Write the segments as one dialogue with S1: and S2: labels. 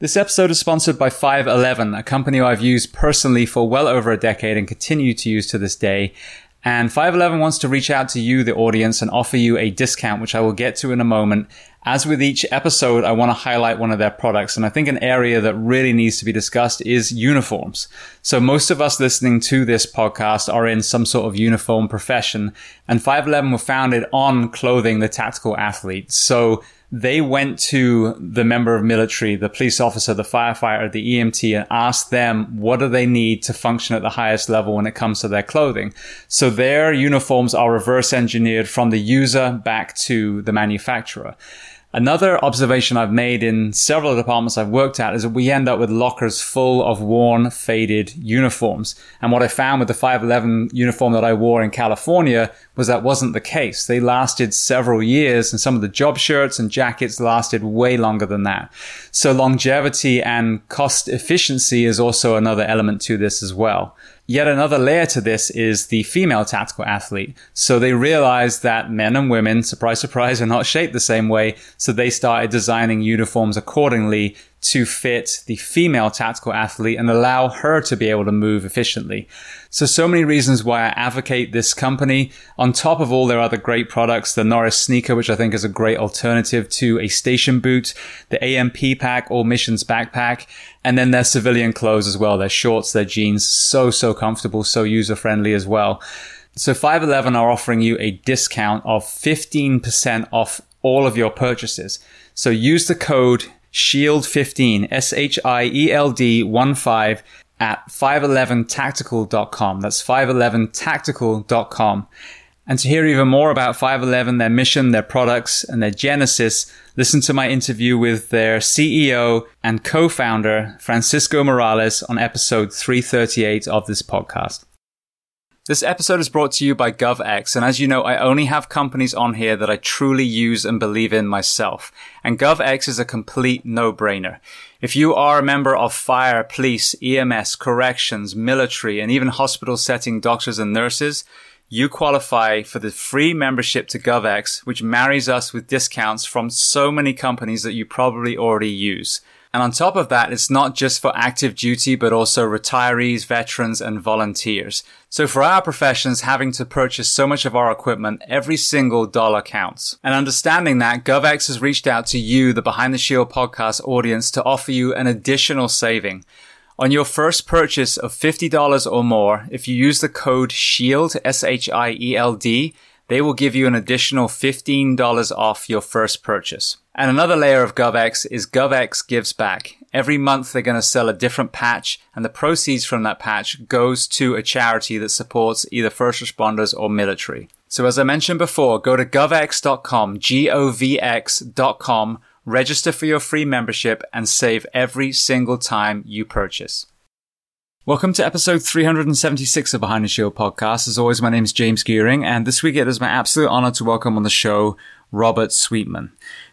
S1: This episode is sponsored by 511, a company I've used personally for well over a decade and continue to use to this day. And 511 wants to reach out to you, the audience, and offer you a discount, which I will get to in a moment. As with each episode, I want to highlight one of their products. And I think an area that really needs to be discussed is uniforms. So most of us listening to this podcast are in some sort of uniform profession. And 511 were founded on clothing the tactical athlete. So they went to the member of military, the police officer, the firefighter, the EMT, and asked them what do they need to function at the highest level when it comes to their clothing. So their uniforms are reverse engineered from the user back to the manufacturer. Another observation I've made in several departments I've worked at is that we end up with lockers full of worn, faded uniforms. And what I found with the 511 uniform that I wore in California was that wasn't the case. They lasted several years and some of the job shirts and jackets lasted way longer than that. So longevity and cost efficiency is also another element to this as well. Yet another layer to this is the female tactical athlete. So they realized that men and women, surprise, surprise, are not shaped the same way. So they started designing uniforms accordingly to fit the female tactical athlete and allow her to be able to move efficiently. So, so many reasons why I advocate this company. On top of all their other great products, the Norris sneaker, which I think is a great alternative to a station boot, the AMP pack or missions backpack, and then their civilian clothes as well. Their shorts, their jeans, so, so comfortable, so user friendly as well. So 511 are offering you a discount of 15% off all of your purchases. So use the code SHIELD15, S-H-I-E-L-D 1 5 at 511tactical.com. That's 511tactical.com. And to hear even more about 511, their mission, their products, and their genesis, listen to my interview with their CEO and co-founder, Francisco Morales, on episode 338 of this podcast. This episode is brought to you by GovX, and as you know, I only have companies on here that I truly use and believe in myself. And GovX is a complete no-brainer. If you are a member of fire, police, EMS, corrections, military, and even hospital setting doctors and nurses, you qualify for the free membership to GovX, which marries us with discounts from so many companies that you probably already use. And on top of that, it's not just for active duty, but also retirees, veterans, and volunteers. So for our professions, having to purchase so much of our equipment, every single dollar counts. And understanding that, GovX has reached out to you, the Behind the Shield podcast audience, to offer you an additional saving. On your first purchase of $50 or more, if you use the code SHIELD, S-H-I-E-L-D, they will give you an additional $15 off your first purchase. And another layer of GovX is GovX Gives Back. Every month they're going to sell a different patch and the proceeds from that patch goes to a charity that supports either first responders or military. So as I mentioned before, go to govx.com, G-O-V-X.com, register for your free membership and save every single time you purchase. Welcome to episode 376 of Behind the Shield podcast. As always, my name is James Geering and this week it is my absolute honor to welcome on the show Robert Sweetman.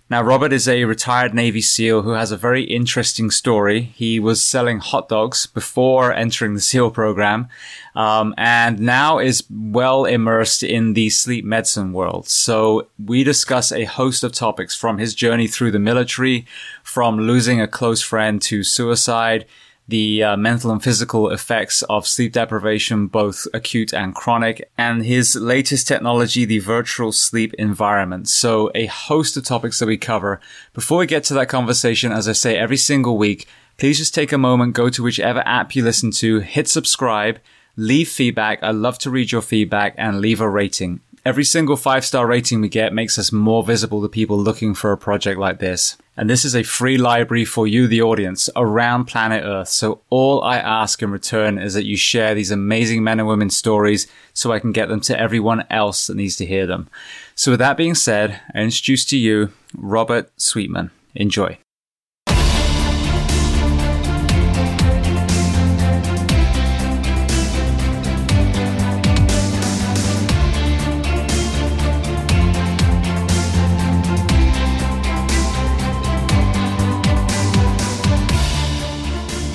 S1: Now, Robert is a retired Navy SEAL who has a very interesting story. He was selling hot dogs before entering the SEAL program, um, and now is well immersed in the sleep medicine world. So we discuss a host of topics from his journey through the military, from losing a close friend to suicide, the uh, mental and physical effects of sleep deprivation, both acute and chronic, and his latest technology, the virtual sleep environment. So a host of topics that we cover. Before we get to that conversation, as I say every single week, please just take a moment, go to whichever app you listen to, hit subscribe, leave feedback. I love to read your feedback and leave a rating. Every single five star rating we get makes us more visible to people looking for a project like this. And this is a free library for you, the audience, around planet Earth. So all I ask in return is that you share these amazing men and women stories so I can get them to everyone else that needs to hear them. So with that being said, I introduce to you Robert Sweetman. Enjoy.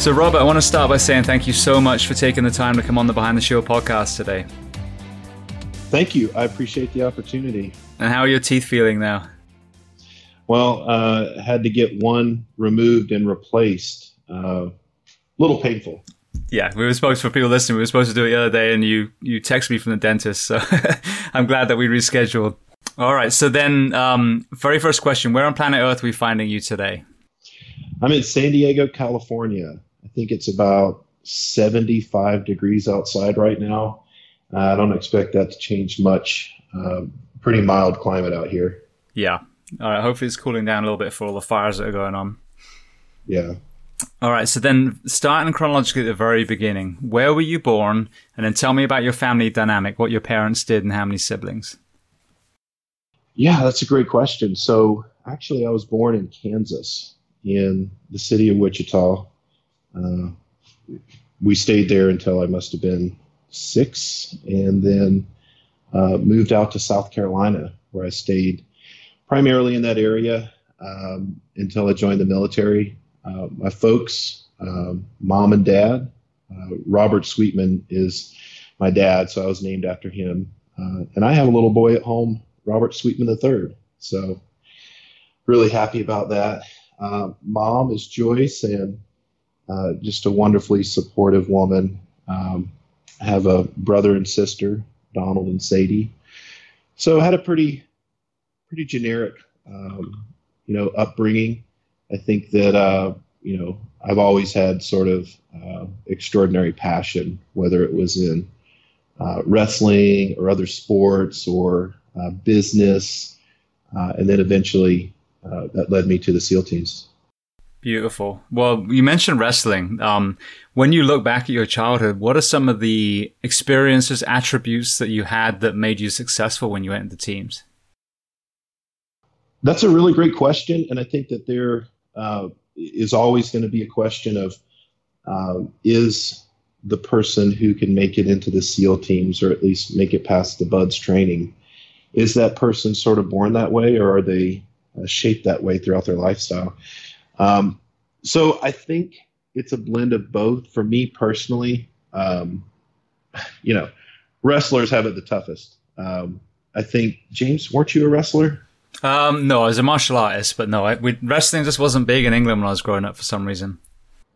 S1: So, Robert, I want to start by saying thank you so much for taking the time to come on the Behind the Shield podcast today.
S2: Thank you. I appreciate the opportunity.
S1: And how are your teeth feeling now?
S2: Well, uh, had to get one removed and replaced. A uh, little painful.
S1: Yeah, we were supposed for people listening. We were supposed to do it the other day, and you you text me from the dentist. So I'm glad that we rescheduled. All right. So then, um, very first question: Where on planet Earth are we finding you today?
S2: I'm in San Diego, California. I think it's about 75 degrees outside right now. Uh, I don't expect that to change much. Uh, pretty mild climate out here.
S1: Yeah. All right. Hopefully, it's cooling down a little bit for all the fires that are going on.
S2: Yeah.
S1: All right. So then, starting chronologically at the very beginning, where were you born? And then tell me about your family dynamic, what your parents did, and how many siblings.
S2: Yeah, that's a great question. So, actually, I was born in Kansas, in the city of Wichita. Uh, we stayed there until I must have been six, and then uh, moved out to South Carolina, where I stayed primarily in that area um, until I joined the military. Uh, my folks, um, mom and dad, uh, Robert Sweetman is my dad, so I was named after him. Uh, and I have a little boy at home, Robert Sweetman III. So really happy about that. Mom is Joyce, and uh, just a wonderfully supportive woman. Um, I have a brother and sister, Donald and Sadie. So I had a pretty, pretty generic, um, you know, upbringing. I think that uh, you know I've always had sort of uh, extraordinary passion, whether it was in uh, wrestling or other sports or uh, business, and then eventually that led me to the SEAL teams.
S1: Beautiful. Well, you mentioned wrestling. Um, when you look back at your childhood, what are some of the experiences, attributes that you had that made you successful when you entered the teams?
S2: That's a really great question, and I think that there uh, is always going to be a question of uh, is the person who can make it into the SEAL teams, or at least make it past the BUD/S training, is that person sort of born that way, or are they uh, shaped that way throughout their lifestyle? Um, so I think it's a blend of both. For me personally, um, you know, wrestlers have it the toughest. Um, I think James, weren't you a wrestler?
S1: Um, no, I was a martial artist, but no, I, we, wrestling just wasn't big in England when I was growing up for some reason.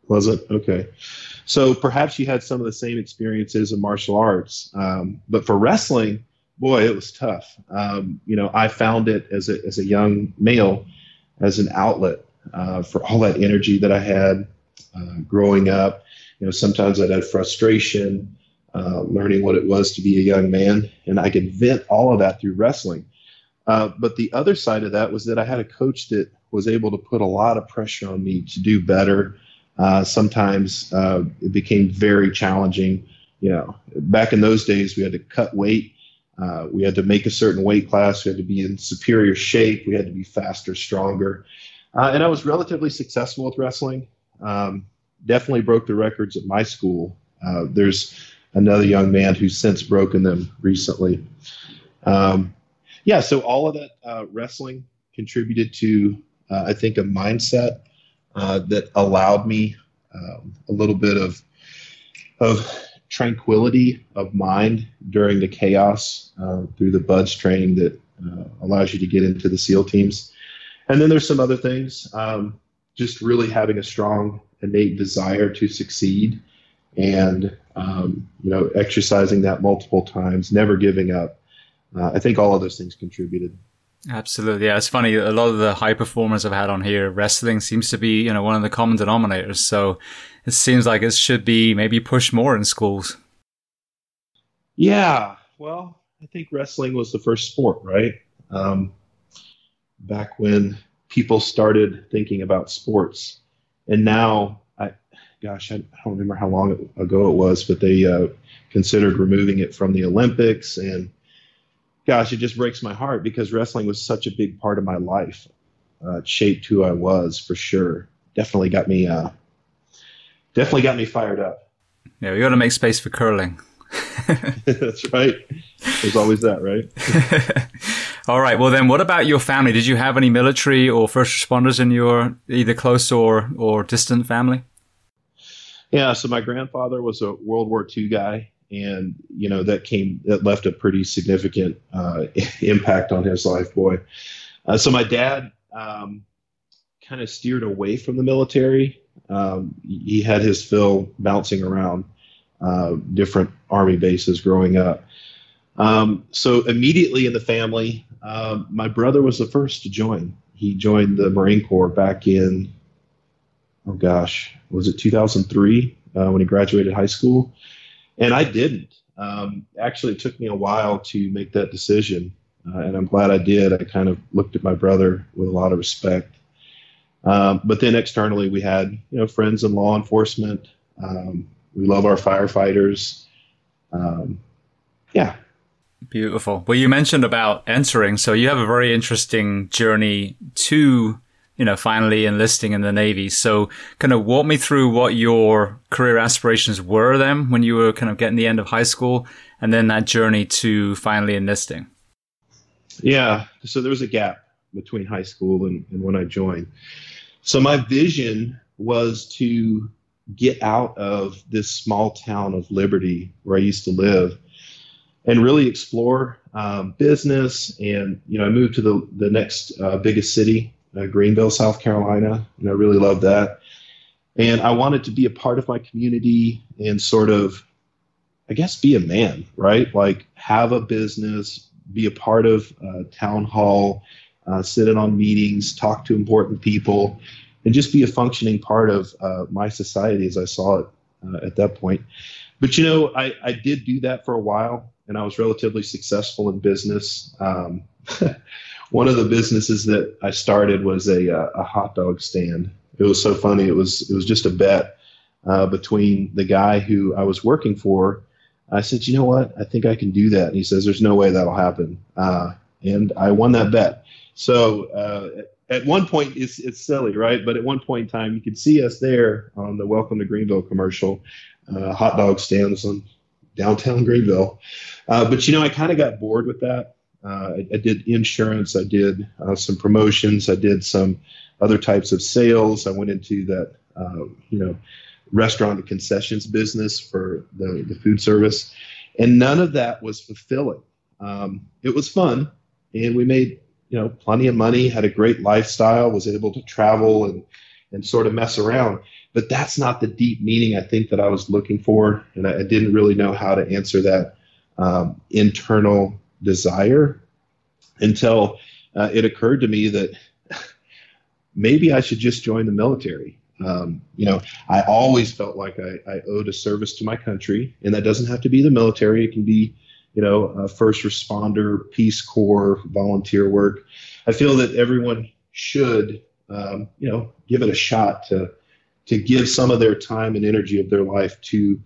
S2: Was it okay? So perhaps you had some of the same experiences in martial arts, um, but for wrestling, boy, it was tough. Um, you know, I found it as a as a young male as an outlet uh, for all that energy that I had uh, growing up. You know, sometimes I'd have frustration uh, learning what it was to be a young man, and I could vent all of that through wrestling. Uh, but the other side of that was that I had a coach that was able to put a lot of pressure on me to do better. Uh, sometimes uh, it became very challenging. You know, back in those days, we had to cut weight. we had to make a certain weight class. We had to be in superior shape. We had to be faster, stronger. Uh, and I was relatively successful with wrestling. Um, definitely broke the records at my school. Uh, there's another young man who's since broken them recently. Um, yeah, so all of that uh, wrestling contributed to, uh, I think, a mindset uh, that allowed me um, a little bit of of tranquility of mind during the chaos uh, through the BUD/S training that allows you to get into the SEAL teams. And then there's some other things. Um, just really having a strong innate desire to succeed, and um, you know, exercising that multiple times, never giving up. Uh, I think all of those things contributed.
S1: Absolutely, yeah. It's funny. A lot of the high performers I've had on here, wrestling seems to be you know one of the common denominators. So it seems like it should be maybe pushed more in schools.
S2: Yeah, well, I think wrestling was the first sport, right? Um, back when people started thinking about sports. And now, I, gosh, I, don't remember how long ago it was, but they uh, considered removing it from the Olympics. And gosh, it just breaks my heart because wrestling was such a big part of my life. Uh, shaped who I was for sure. Definitely got me, uh, definitely got me fired up.
S1: Yeah, we got to make space for curling.
S2: That's right. There's always that, right?
S1: All right. Well, then, what about your family? Did you have any military or first responders in your either close or or distant family?
S2: Yeah. So my grandfather was a World War II guy, and you know that came that left a pretty significant uh, impact on his life. Boy. Uh, so my dad um, kind of steered away from the military. Um, he had his fill bouncing around uh, different army bases growing up. Um, so immediately in the family, um, my brother was the first to join. He joined the Marine Corps back in, oh gosh, was it 2003 uh, when he graduated high school? And I didn't. Um, actually, it took me a while to make that decision, uh, and I'm glad I did. I kind of looked at my brother with a lot of respect. Um, but then externally, we had you know friends in law enforcement. Um, we love our firefighters. Um, yeah.
S1: Beautiful. Well, you mentioned about entering, so you have a very interesting journey to you know, finally enlisting in the Navy. So kind of walk me through what your career aspirations were then when you were kind of getting the end of high school and then that journey to finally enlisting.
S2: Yeah. So there was a gap between high school and, and when I joined. So my vision was to get out of this small town of Liberty where I used to live and really explore um, business. And, you know, I moved to the, the next uh, biggest city uh, Greenville, South Carolina, and I really loved that. And I wanted to be a part of my community and sort of, I guess, be a man, right? Like have a business, be a part of uh, town hall, uh, sit in on meetings, talk to important people, and just be a functioning part of uh, my society as I saw it at that point. But you know, I, I did do that for a while, and I was relatively successful in business. Um, one of the businesses that I started was a, uh, a hot dog stand. It was so funny. It was it was just a bet uh, between the guy who I was working for. I said, you know what? I think I can do that. And he says, there's no way that'll happen. Uh, and I won that bet. So uh, at one point, it's it's silly, right? But at one point in time, you could see us there on the Welcome to Greenville commercial, uh, hot dog stands on downtown Greenville. Uh, but you know, I kind of got bored with that. Uh, I, I, did insurance. I did uh, some promotions. I did some other types of sales. I went into that, uh, you know, restaurant and concessions business for the, the food service, and none of that was fulfilling. Um, it was fun, and we made you know plenty of money. Had a great lifestyle. Was able to travel and and sort of mess around. But that's not the deep meaning I think that I was looking for, and I, I didn't really know how to answer that um, internal desire until uh, it occurred to me that maybe I should just join the military. Um, you know, I always felt like I, I, owed a service to my country, and that doesn't have to be the military. It can be, you know, a first responder, Peace Corps, volunteer work. I feel that everyone should, um, you know, give it a shot to to give some of their time and energy of their life to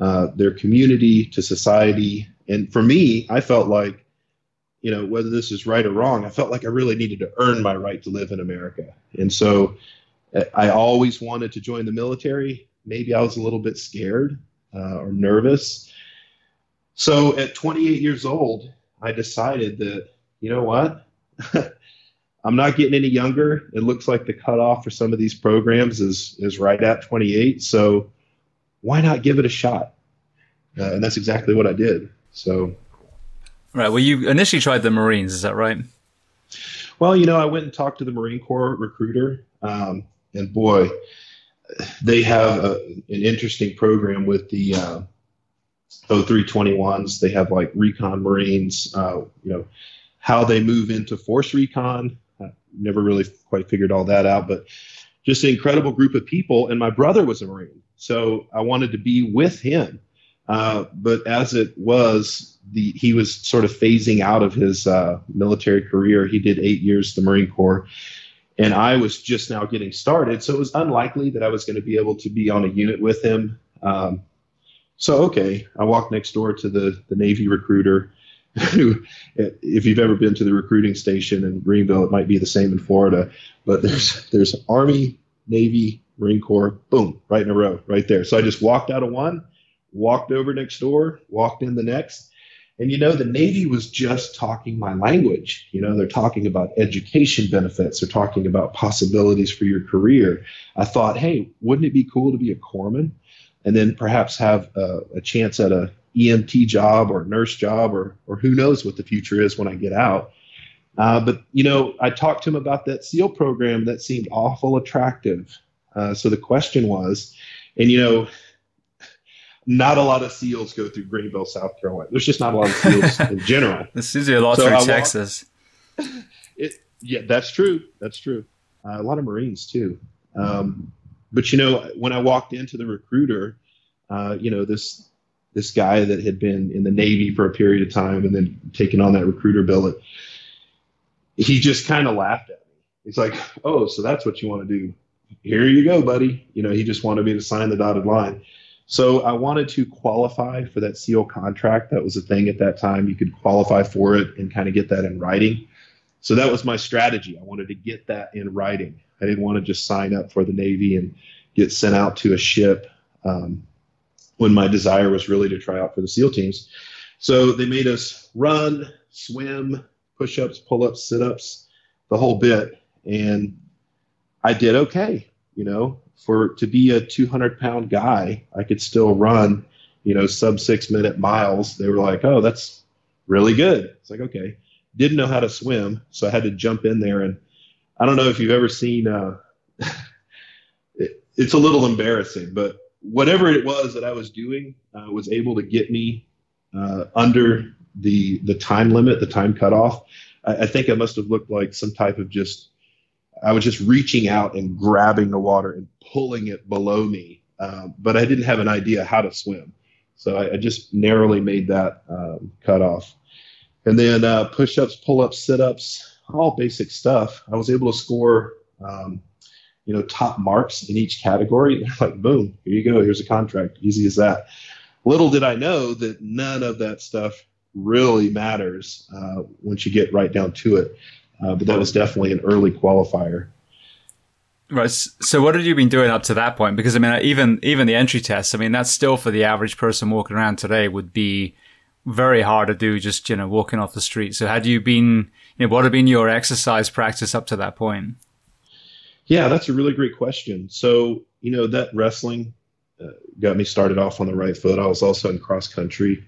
S2: uh, their community, to society, and for me, I felt like, you know, whether this is right or wrong, I felt like I really needed to earn my right to live in America. And so I always wanted to join the military. Maybe I was a little bit scared uh, or nervous. So at 28 years old, I decided that, you know what? I'm not getting any younger. It looks like the cutoff for some of these programs is is right at 28. So why not give it a shot? Uh, and that's exactly what I did. So,
S1: right. Well, you initially tried the Marines, is that right?
S2: Well, you know, I went and talked to the Marine Corps recruiter, um, and boy, they have a, an interesting program with the uh, O321s. They have like recon Marines. Uh, you know, how they move into force recon. I never really quite figured all that out, but just an incredible group of people. And my brother was a Marine, so I wanted to be with him uh, but as it was, the, he was sort of phasing out of his uh, military career. He did eight years the Marine Corps, and I was just now getting started. So it was unlikely that I was going to be able to be on a unit with him. Um, so okay, I walked next door to the the Navy recruiter. If you've ever been to the recruiting station in Greenville, it might be the same in Florida. But there's there's Army, Navy, Marine Corps, boom, right in a row, right there. So I just walked out of one walked over next door, walked in the next. And you know, the Navy was just talking my language. You know, they're talking about education benefits, they're talking about possibilities for your career. I thought, hey, wouldn't it be cool to be a corpsman and then perhaps have a, a chance at a EMT job or nurse job or or who knows what the future is when I get out. Uh, but you know, I talked to him about that SEAL program that seemed awful attractive. Uh, so the question was, and you know, not a lot of SEALs go through Greenville, South Carolina. There's just not a lot of SEALs in general.
S1: This is a lot so through Texas.
S2: it, yeah, that's true. That's true. Uh, a lot of Marines too. Um, but you know, when I walked into the recruiter, uh, you know this this guy that had been in the Navy for a period of time and then taken on that recruiter billet, he just kind of laughed at me. He's like, "Oh, so that's what you want to do? Here you go, buddy." You know, he just wanted me to sign the dotted line. So I wanted to qualify for that SEAL contract. That was a thing at that time. You could qualify for it and kind of get that in writing. So that was my strategy. I wanted to get that in writing. I didn't want to just sign up for the Navy and get sent out to a ship um, when my desire was really to try out for the SEAL teams. So they made us run, swim, push ups, pull ups, sit ups, the whole bit. And I did okay. You know, for to be a 200 pound guy, I could still run, you know, sub six minute miles. They were like, oh, that's really good. It's like, okay. Didn't know how to swim. So I had to jump in there. And I don't know if you've ever seen, uh, it, it's a little embarrassing, but whatever it was that I was doing uh, was able to get me uh, under the the time limit, the time cutoff. I, I think I must have looked like some type of just I was just reaching out and grabbing the water and pulling it below me, um, but I didn't have an idea how to swim, so I, I just narrowly made that um, cutoff. And then uh, push-ups, pull-ups, sit-ups, all basic stuff. I was able to score, um, you know, top marks in each category. They're like, boom, here you go. Here's a contract. Easy as that. Little did I know that none of that stuff really matters uh, once you get right down to it. Uh, but that was definitely an early qualifier.
S1: Right. So, what had you been doing up to that point? Because I mean, even even the entry test, I mean, that's still for the average person walking around today would be very hard to do. Just you know, walking off the street. So, had you been? You know, what had been your exercise practice up to that point?
S2: Yeah, that's a really great question. So, you know, that wrestling uh, got me started off on the right foot. I was also in cross country.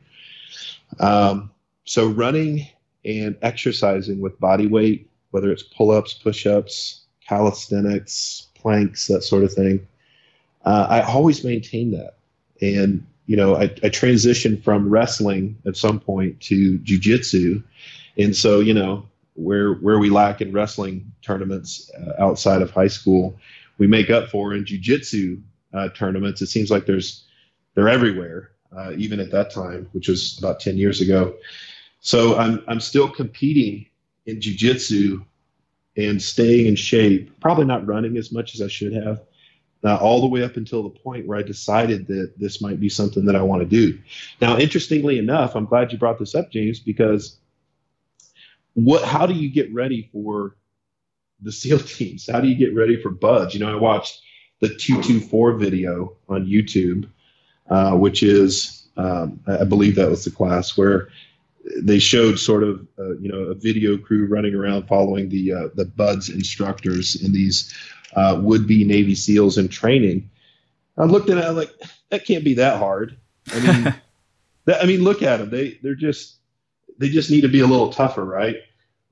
S2: Um, so, running and exercising with body weight, whether it's pull ups, push ups, calisthenics, planks, that sort of thing. Uh, I always maintain that. And, you know, I, I transitioned from wrestling at some point to jujitsu. And so, you know, where, where we lack in wrestling tournaments uh, outside of high school, we make up for in jujitsu uh, tournaments. It seems like there's, they're everywhere, uh, even at that time, which was about 10 years ago. So I'm I'm still competing in jujitsu and staying in shape. Probably not running as much as I should have. Uh, all the way up until the point where I decided that this might be something that I want to do. Now, interestingly enough, I'm glad you brought this up, James, because what? How do you get ready for the SEAL teams? How do you get ready for BUD/S? You know, I watched the 224 video on YouTube, uh, which is, um, I believe that was the class where they showed sort of uh, you know a video crew running around following the uh, the BUD/S instructors and these uh, would be Navy SEALs in training. I looked at it I'm like that can't be that hard. I mean, that, I mean, look at them. They they're just they just need to be a little tougher, right?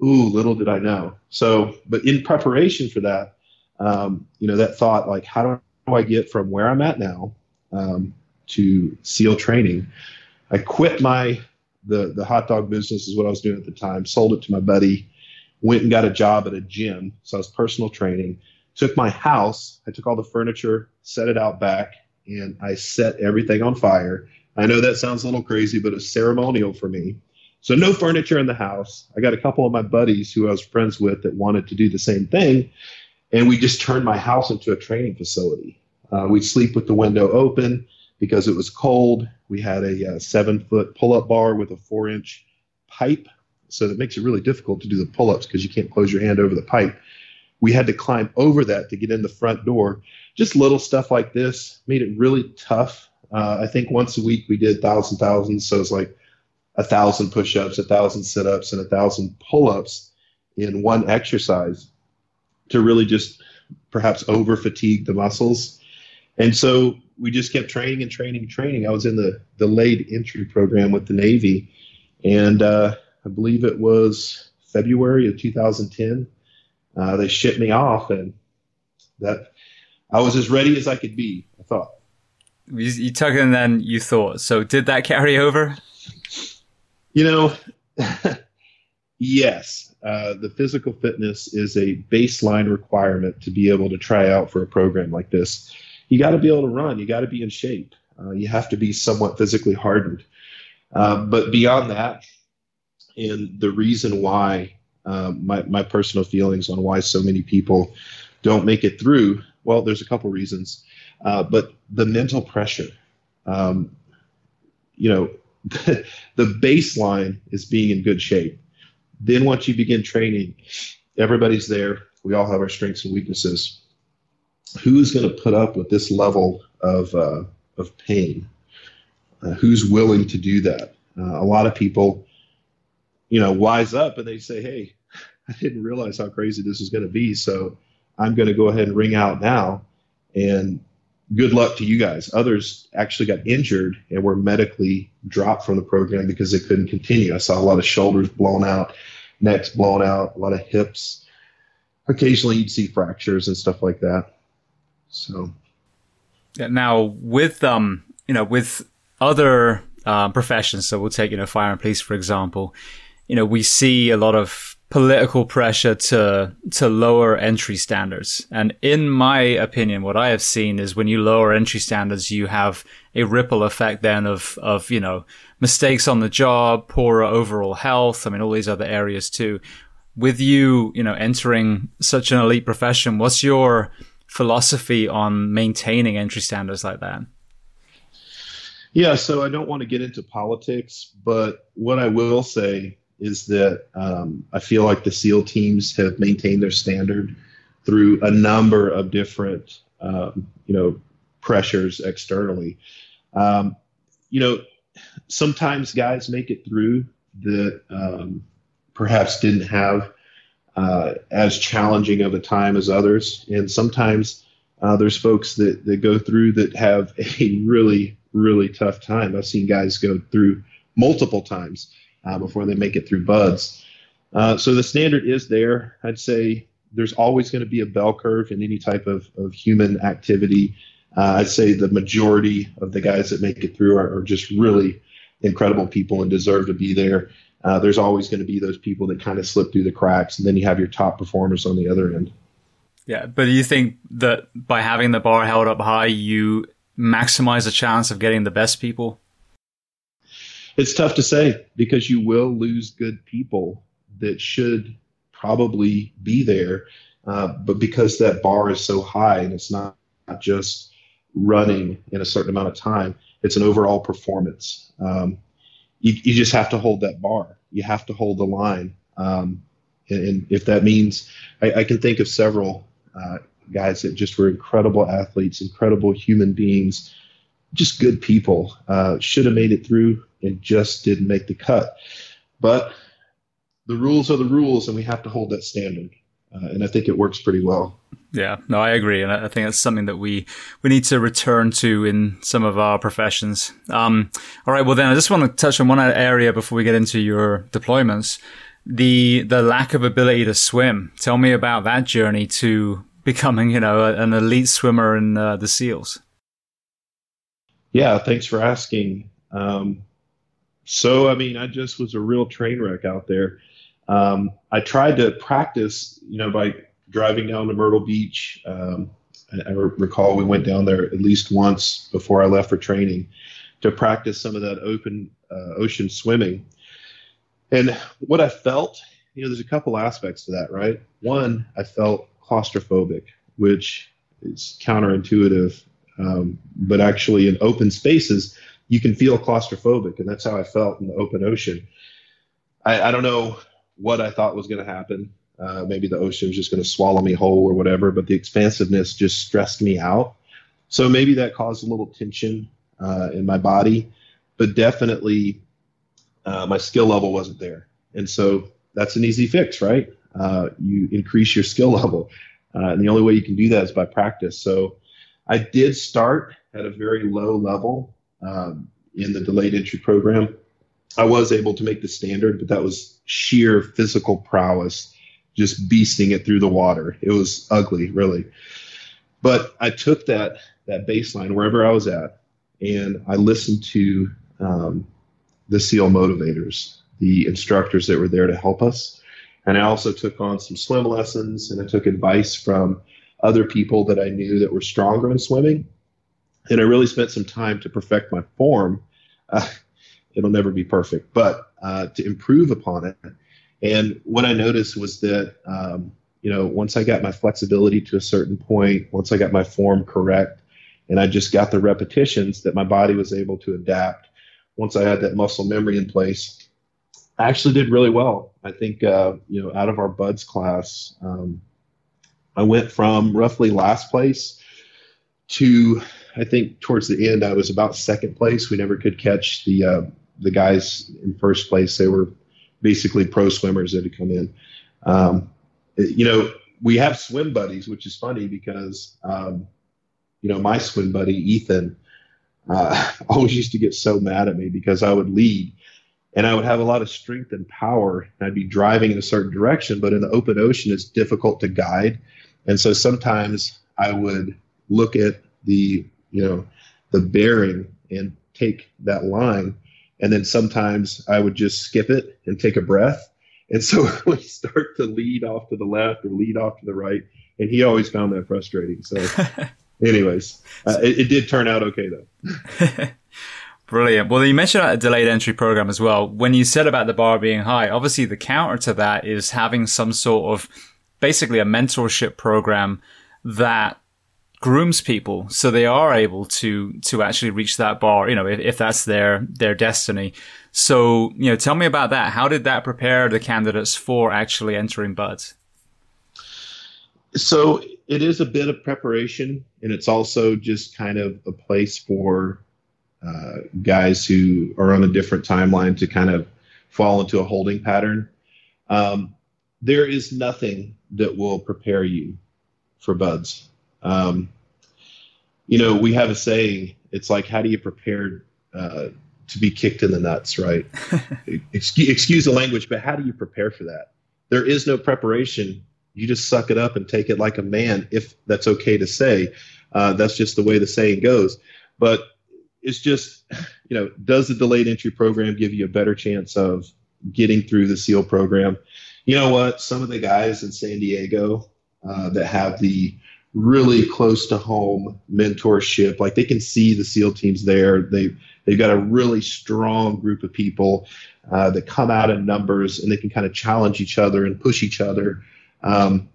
S2: Ooh, little did I know. So, but in preparation for that, um, you know, that thought like, how do I get from where I'm at now um, to SEAL training? I quit my the the hot dog business is what I was doing at the time. Sold it to my buddy. Went and got a job at a gym. So I was personal training. Took my house. I took all the furniture, set it out back, and I set everything on fire. I know that sounds a little crazy, but it's ceremonial for me. So no furniture in the house. I got a couple of my buddies who I was friends with that wanted to do the same thing, and we just turned my house into a training facility. Uh, we'd sleep with the window open because it was cold. We had a, uh, seven foot pull up bar with a four inch pipe. So that makes it really difficult to do the pull ups because you can't close your hand over the pipe. We had to climb over that to get in the front door. Just little stuff like this made it really tough. Uh, I think once a week we did thousand thousands. So it's like a thousand push ups, a thousand sit ups, and a thousand pull ups in one exercise to really just perhaps over fatigue the muscles. And so we just kept training and training and training. I was in the delayed entry program with the Navy, and uh, I believe it was February of 2010. Uh, they shipped me off, and that I was as ready as I could be. I thought.
S1: You, you took and then you thought. So did that carry over?
S2: You know, yes. Uh, the physical fitness is a baseline requirement to be able to try out for a program like this. You got to be able to run. You got to be in shape. Uh, you have to be somewhat physically hardened. Uh, but beyond that, and the reason why uh, my, my personal feelings on why so many people don't make it through, well, there's a couple reasons. Uh, but the mental pressure, um, you know, the baseline is being in good shape. Then once you begin training, everybody's there. We all have our strengths and weaknesses. Who's going to put up with this level of uh, of pain? Uh, who's willing to do that? Uh, a lot of people, you know, wise up and they say, "Hey, I didn't realize how crazy this is going to be, so I'm going to go ahead and ring out now." And good luck to you guys. Others actually got injured and were medically dropped from the program because they couldn't continue. I saw a lot of shoulders blown out, necks blown out, a lot of hips. Occasionally, you'd see fractures and stuff like that. So,
S1: now with um, you know, with other uh, professions, so we'll take you know fire and police for example. You know, we see a lot of political pressure to to lower entry standards. And in my opinion, what I have seen is when you lower entry standards, you have a ripple effect then of of you know mistakes on the job, poorer overall health. I mean, all these other areas too. With you, you know, entering such an elite profession, what's your philosophy on maintaining entry standards like that?
S2: Yeah, so I don't want to get into politics, but what I will say is that um, I feel like the SEAL teams have maintained their standard through a number of different, um, you know, pressures externally. Um, you know, sometimes guys make it through that um, perhaps didn't have uh, as challenging of a time as others, and sometimes uh, there's folks that that go through that have a really really tough time. I've seen guys go through multiple times uh, before they make it through BUD/S. Uh, so the standard is there. I'd say there's always going to be a bell curve in any type of, of human activity. Uh, I'd say the majority of the guys that make it through are, are just really incredible people and deserve to be there. Uh, there's always going to be those people that kind of slip through the cracks, and then you have your top performers on the other end.
S1: Yeah, but do you think that by having the bar held up high, you maximize the chance of getting the best people?
S2: It's tough to say because you will lose good people that should probably be there. Uh, but because that bar is so high and it's not, not just running in a certain amount of time, it's an overall performance. Um, you, you just have to hold that bar. You have to hold the line. Um, and, and, if that means, I, I, can think of several uh, guys that just were incredible athletes, incredible human beings, just good people. Uh, should have made it through and just didn't make the cut. But the rules are the rules, and we have to hold that standard. Uh, and I think it works pretty well.
S1: Yeah, no, I agree, and I think that's something that we we need to return to in some of our professions. Um, all right, well then, I just want to touch on one area before we get into your deployments the the lack of ability to swim. Tell me about that journey to becoming, you know, an elite swimmer in uh, the SEALs.
S2: Yeah, thanks for asking. Um, so, I mean, I just was a real train wreck out there. Um, I tried to practice, you know, by driving down to Myrtle Beach. Um, I, recall we went down there at least once before I left for training to practice some of that open uh, ocean swimming. And what I felt, you know, there's a couple aspects to that, right? One, I felt claustrophobic, which is counterintuitive, um, but actually in open spaces, you can feel claustrophobic, and that's how I felt in the open ocean. I, I don't know what I thought was going to happen. Uh, maybe the ocean was just going to swallow me whole or whatever, but the expansiveness just stressed me out. So maybe that caused a little tension uh, in my body, but definitely uh, my skill level wasn't there. And so that's an easy fix, right? Uh, you increase your skill level. Uh, and the only way you can do that is by practice. So I did start at a very low level um, in the delayed entry program. I was able to make the standard, but that was sheer physical prowess, just beasting it through the water. It was ugly, really. But I took that that baseline wherever I was at, and I listened to um, the SEAL motivators, the instructors that were there to help us. And I also took on some swim lessons, and I took advice from other people that I knew that were stronger in swimming. And I really spent some time to perfect my form. Uh, it'll never be perfect, but uh, to improve upon it. And what I noticed was that, um, you know, once I got my flexibility to a certain point, once I got my form correct, and I just got the repetitions that my body was able to adapt. Once I had that muscle memory in place, I actually did really well. I think, uh, you know, out of our BUD/S class, um, I went from roughly last place to I think towards the end I was about second place. We never could catch the uh, the guys in first place. They were basically pro swimmers that had come in. Um, you know, we have swim buddies, which is funny because um, you know my swim buddy Ethan uh, always used to get so mad at me because I would lead and I would have a lot of strength and power and I'd be driving in a certain direction, but in the open ocean it's difficult to guide. And so sometimes I would look at the, you know, the bearing and take that line. And then sometimes I would just skip it and take a breath. And so we start to lead off to the left or lead off to the right. And he always found that frustrating. So, anyways, uh, it, it did turn out okay though.
S1: Brilliant. Well, you mentioned a delayed entry program as well. When you said about the bar being high, obviously the counter to that is having some sort of basically a mentorship program that grooms people so they are able to to actually reach that bar you know if, if that's their their destiny. So you know tell me about that. How did that prepare the candidates for actually entering BUD/S?
S2: So it is a bit of preparation and it's also just kind of a place for uh, guys who are on a different timeline to kind of fall into a holding pattern. Um, there is nothing that will prepare you for BUD/S. Um, you know, we have a saying. It's like, how do you prepare uh, to be kicked in the nuts, right? excuse, excuse the language, but how do you prepare for that? There is no preparation. You just suck it up and take it like a man, if that's okay to say. Uh, that's just the way the saying goes. But it's just, you know, does the delayed entry program give you a better chance of getting through the SEAL program? you know what? Some of the guys in San Diego uh, that have the really close to home mentorship, like they can see the SEAL teams there. They they've got a really strong group of people uh, that come out in numbers, and they can kind of challenge each other and push each other. Um,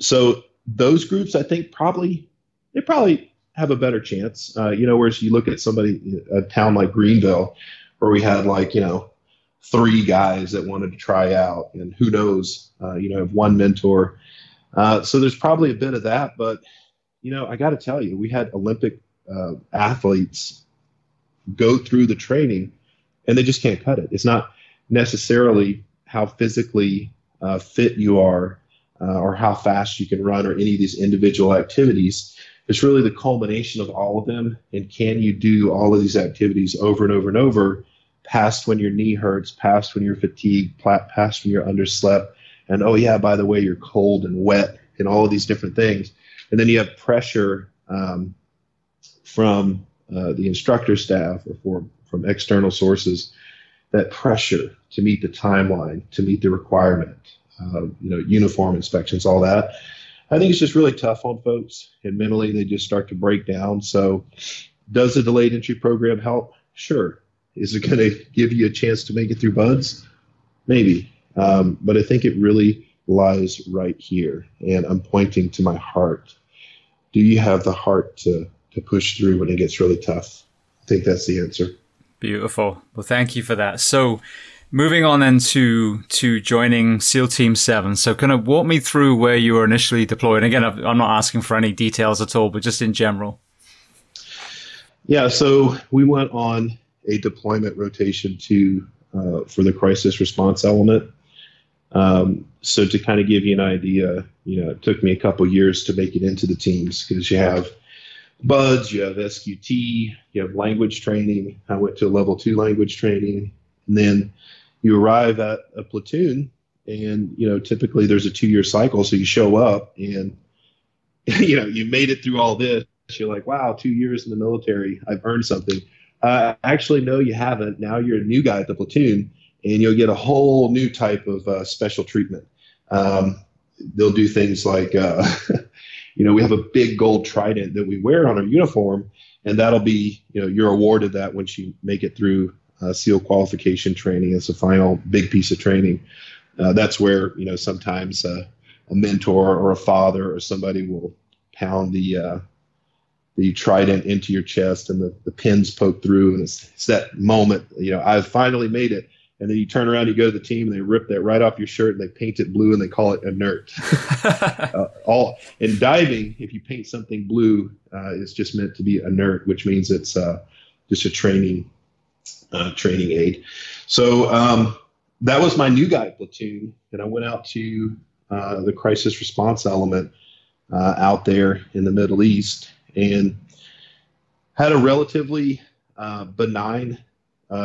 S2: so those groups, I think, probably they probably have a better chance. Uh, you know, whereas you look at somebody, a town like Greenville, where we had like you know three guys that wanted to try out, and who knows, uh, you know, have one mentor. Uh, so there's probably a bit of that, but you know, I got to tell you, we had Olympic uh, athletes go through the training, and they just can't cut it. It's not necessarily how physically uh, fit you are, uh, or how fast you can run, or any of these individual activities. It's really the culmination of all of them, and can you do all of these activities over and over and over? past when your knee hurts, past when you're fatigued, past when you're underslept, and oh yeah, by the way, you're cold and wet, and all of these different things. And then you have pressure um, from uh, the instructor staff or for, from external sources. That pressure to meet the timeline, to meet the requirement, uh, you know, uniform inspections, all that. I think it's just really tough on folks, and mentally they just start to break down. So, does the delayed entry program help? Sure, is it going to give you a chance to make it through BUD/S? Maybe. Um, but I think it really lies right here. And I'm pointing to my heart. Do you have the heart to, to push through when it gets really tough? I think that's the answer.
S1: Beautiful. Well, thank you for that. So, moving on then to, to joining SEAL Team 7. So, kind of walk me through where you were initially deployed. Again, I'm not asking for any details at all, but just in general.
S2: Yeah, so we went on a deployment rotation to uh, for the crisis response element. Um, so to kind of give you an idea, you know, it took me a couple years to make it into the teams because you have BUD/S, you have SQT, you have language training. I went to level two language training. And then you arrive at a platoon, and you know typically there's a two year cycle, so you show up and you know you made it through all this. You're like, wow, two years in the military, I've earned something. Uh, actually, no, you haven't. Now you're a new guy at the platoon, and you'll get a whole new type of uh, special treatment. Um, they'll do things like, uh, you know, we have a big gold trident that we wear on our uniform, and that'll be, you know, you're awarded that once you make it through uh, SEAL qualification training. It's a final big piece of training. Uh, that's where, you know, sometimes uh, a mentor or a father or somebody will pound the uh, the trident into your chest and the, the pins poke through and it's, it's that moment you know i've finally made it and then you turn around, you go to the team, and they rip that right off your shirt, and they paint it blue, and they call it inert. uh, all in diving, if you paint something blue, uh, it's just meant to be inert, which means it's uh, just a training uh, training aid. So um, that was my new guy platoon, and I went out to uh, the crisis response element uh, out there in the Middle East, and had a relatively benign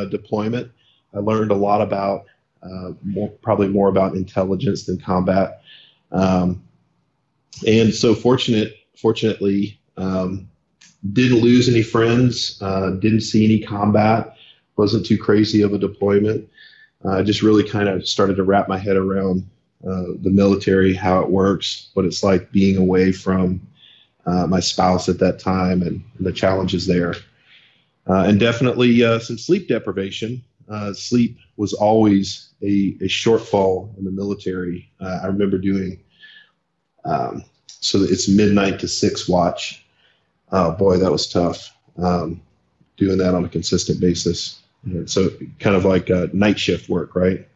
S2: deployment I learned a lot about uh, more, probably more about intelligence than combat. Um, and so fortunate, fortunately, um, didn't lose any friends, uh, didn't see any combat, wasn't too crazy of a deployment. I uh, just really kind of started to wrap my head around uh, the military, how it works, what it's like being away from uh, my spouse at that time, and the challenges there. Uh, and definitely some sleep deprivation uh, sleep was always a, a, shortfall in the military. Uh, I remember doing um, so it's midnight to six watch. Oh boy, that was tough. Um, doing that on a consistent basis. And so kind of like night shift work, right?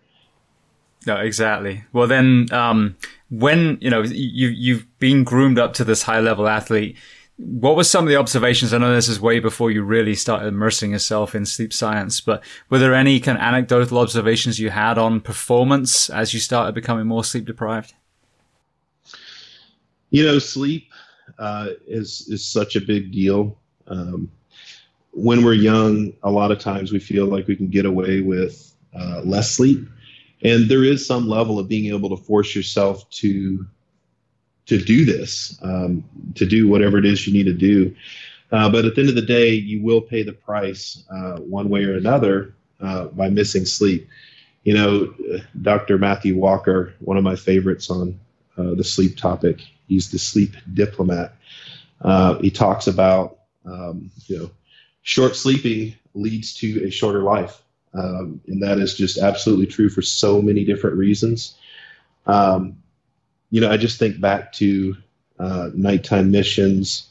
S1: No, exactly. Well, then, um, when you know you you've been groomed up to this high level athlete, what were some of the observations? I know this is way before you really started immersing yourself in sleep science, but were there any kind of anecdotal observations you had on performance as you started becoming more sleep deprived?
S2: You know, sleep uh, is is such a big deal. Um, when we're young, a lot of times we feel like we can get away with uh, less sleep, and there is some level of being able to force yourself to to do this, um, to do whatever it is you need to do. Uh, but at the end of the day, you will pay the price uh, one way or another uh, by missing sleep. You know, Dr. Matthew Walker, one of my favorites on uh, the sleep topic, he's the sleep diplomat. Uh, he talks about, um, you know, short sleeping leads to a shorter life. Um, and that is just absolutely true for so many different reasons. Um, you know, I just think back to uh, nighttime missions.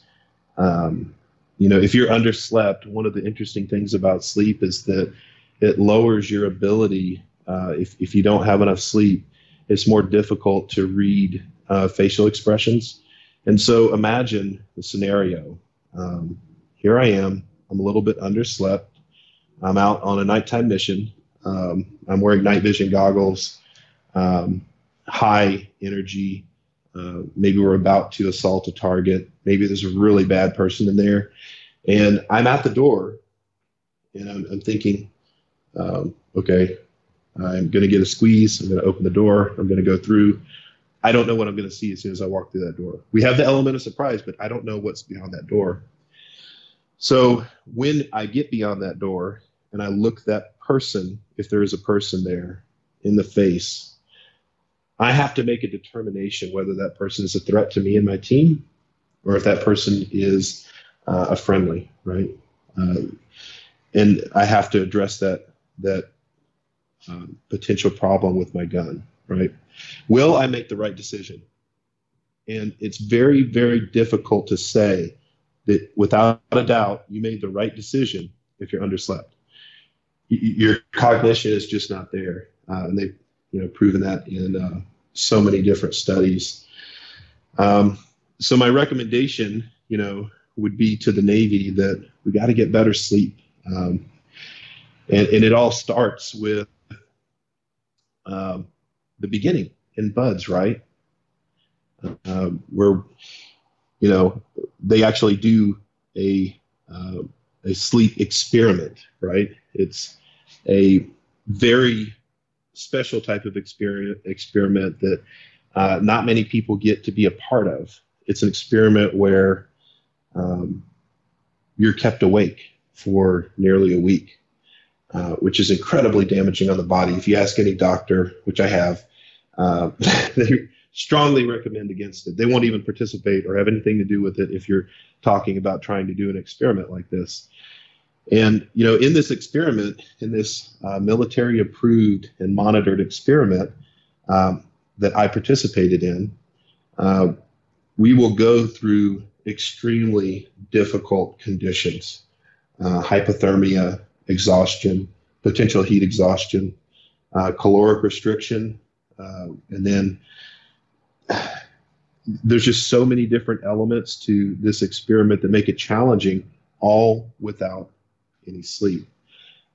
S2: Um, you know, if you're underslept, one of the interesting things about sleep is that it lowers your ability. Uh, if, if you don't have enough sleep, it's more difficult to read uh, facial expressions. And so imagine the scenario. Um, here I am. I'm a little bit underslept. I'm out on a nighttime mission. Um, I'm wearing night vision goggles. Um, high energy. Uh, maybe we're about to assault a target. Maybe there's a really bad person in there. And I'm at the door and I'm, I'm thinking, um, okay, I'm going to get a squeeze. I'm going to open the door. I'm going to go through. I don't know what I'm going to see as soon as I walk through that door. We have the element of surprise, but I don't know what's behind that door. So when I get beyond that door and I look that person, if there is a person there, in the face, I have to make a determination whether that person is a threat to me and my team, or if that person is uh, a friendly, right? Uh, and I have to address that that um, potential problem with my gun, right? Will I make the right decision? And it's very, very difficult to say that without a doubt you made the right decision if you're underslept. Y- your cognition is just not there, uh, and they you know proven that in uh, so many different studies. Um, so my recommendation, you know, would be to the Navy that we got to get better sleep, um, and, and it all starts with um, the beginning in BUD/S, right? Uh, where you know they actually do a uh, a sleep experiment, right? It's a very special type of experiment, experiment that uh, not many people get to be a part of. It's an experiment where um, you're kept awake for nearly a week, uh, which is incredibly damaging on the body. If you ask any doctor, which I have, uh, they strongly recommend against it. They won't even participate or have anything to do with it if you're talking about trying to do an experiment like this. And you know, in this experiment, in this uh, military-approved and monitored experiment um, that I participated in, uh, we will go through extremely difficult conditions: uh, hypothermia, exhaustion, potential heat exhaustion, uh, caloric restriction, uh, and then there's just so many different elements to this experiment that make it challenging, all without any sleep.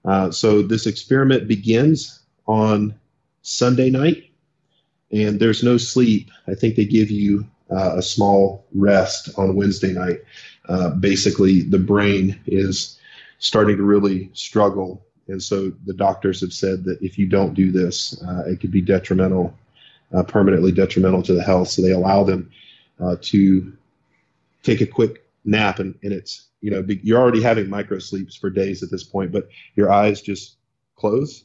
S2: Uh, so this experiment begins on Sunday night, and there's no sleep. I think they give you uh, a small rest on Wednesday night. Uh, basically, the brain is starting to really struggle, and so the doctors have said that if you don't do this, uh, it could be detrimental, uh, permanently detrimental to the health. So they allow them uh, to take a quick nap, and, and it's you know you're already having micro sleeps for days at this point, but your eyes just close,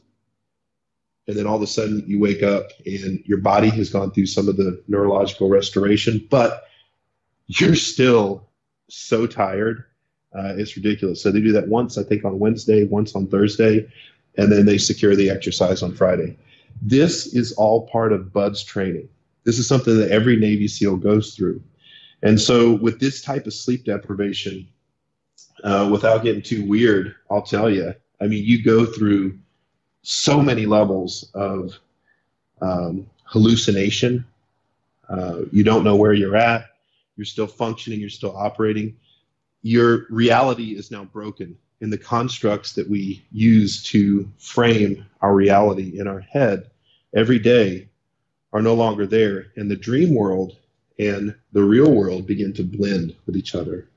S2: and then all of a sudden you wake up and your body has gone through some of the neurological restoration, but you're still so tired. Uh, it's ridiculous. So they do that once, I think, on Wednesday, once on Thursday, and then they secure the exercise on Friday. This is all part of BUD/S training. This is something that every Navy SEAL goes through. And so, with this type of sleep deprivation, uh, without getting too weird, I'll tell you, I mean, you go through so many levels of um, hallucination. Uh, you don't know where you're at. You're still functioning. You're still operating. Your reality is now broken. And the constructs that we use to frame our reality in our head every day are no longer there. And the dream world and the real world begin to blend with each other.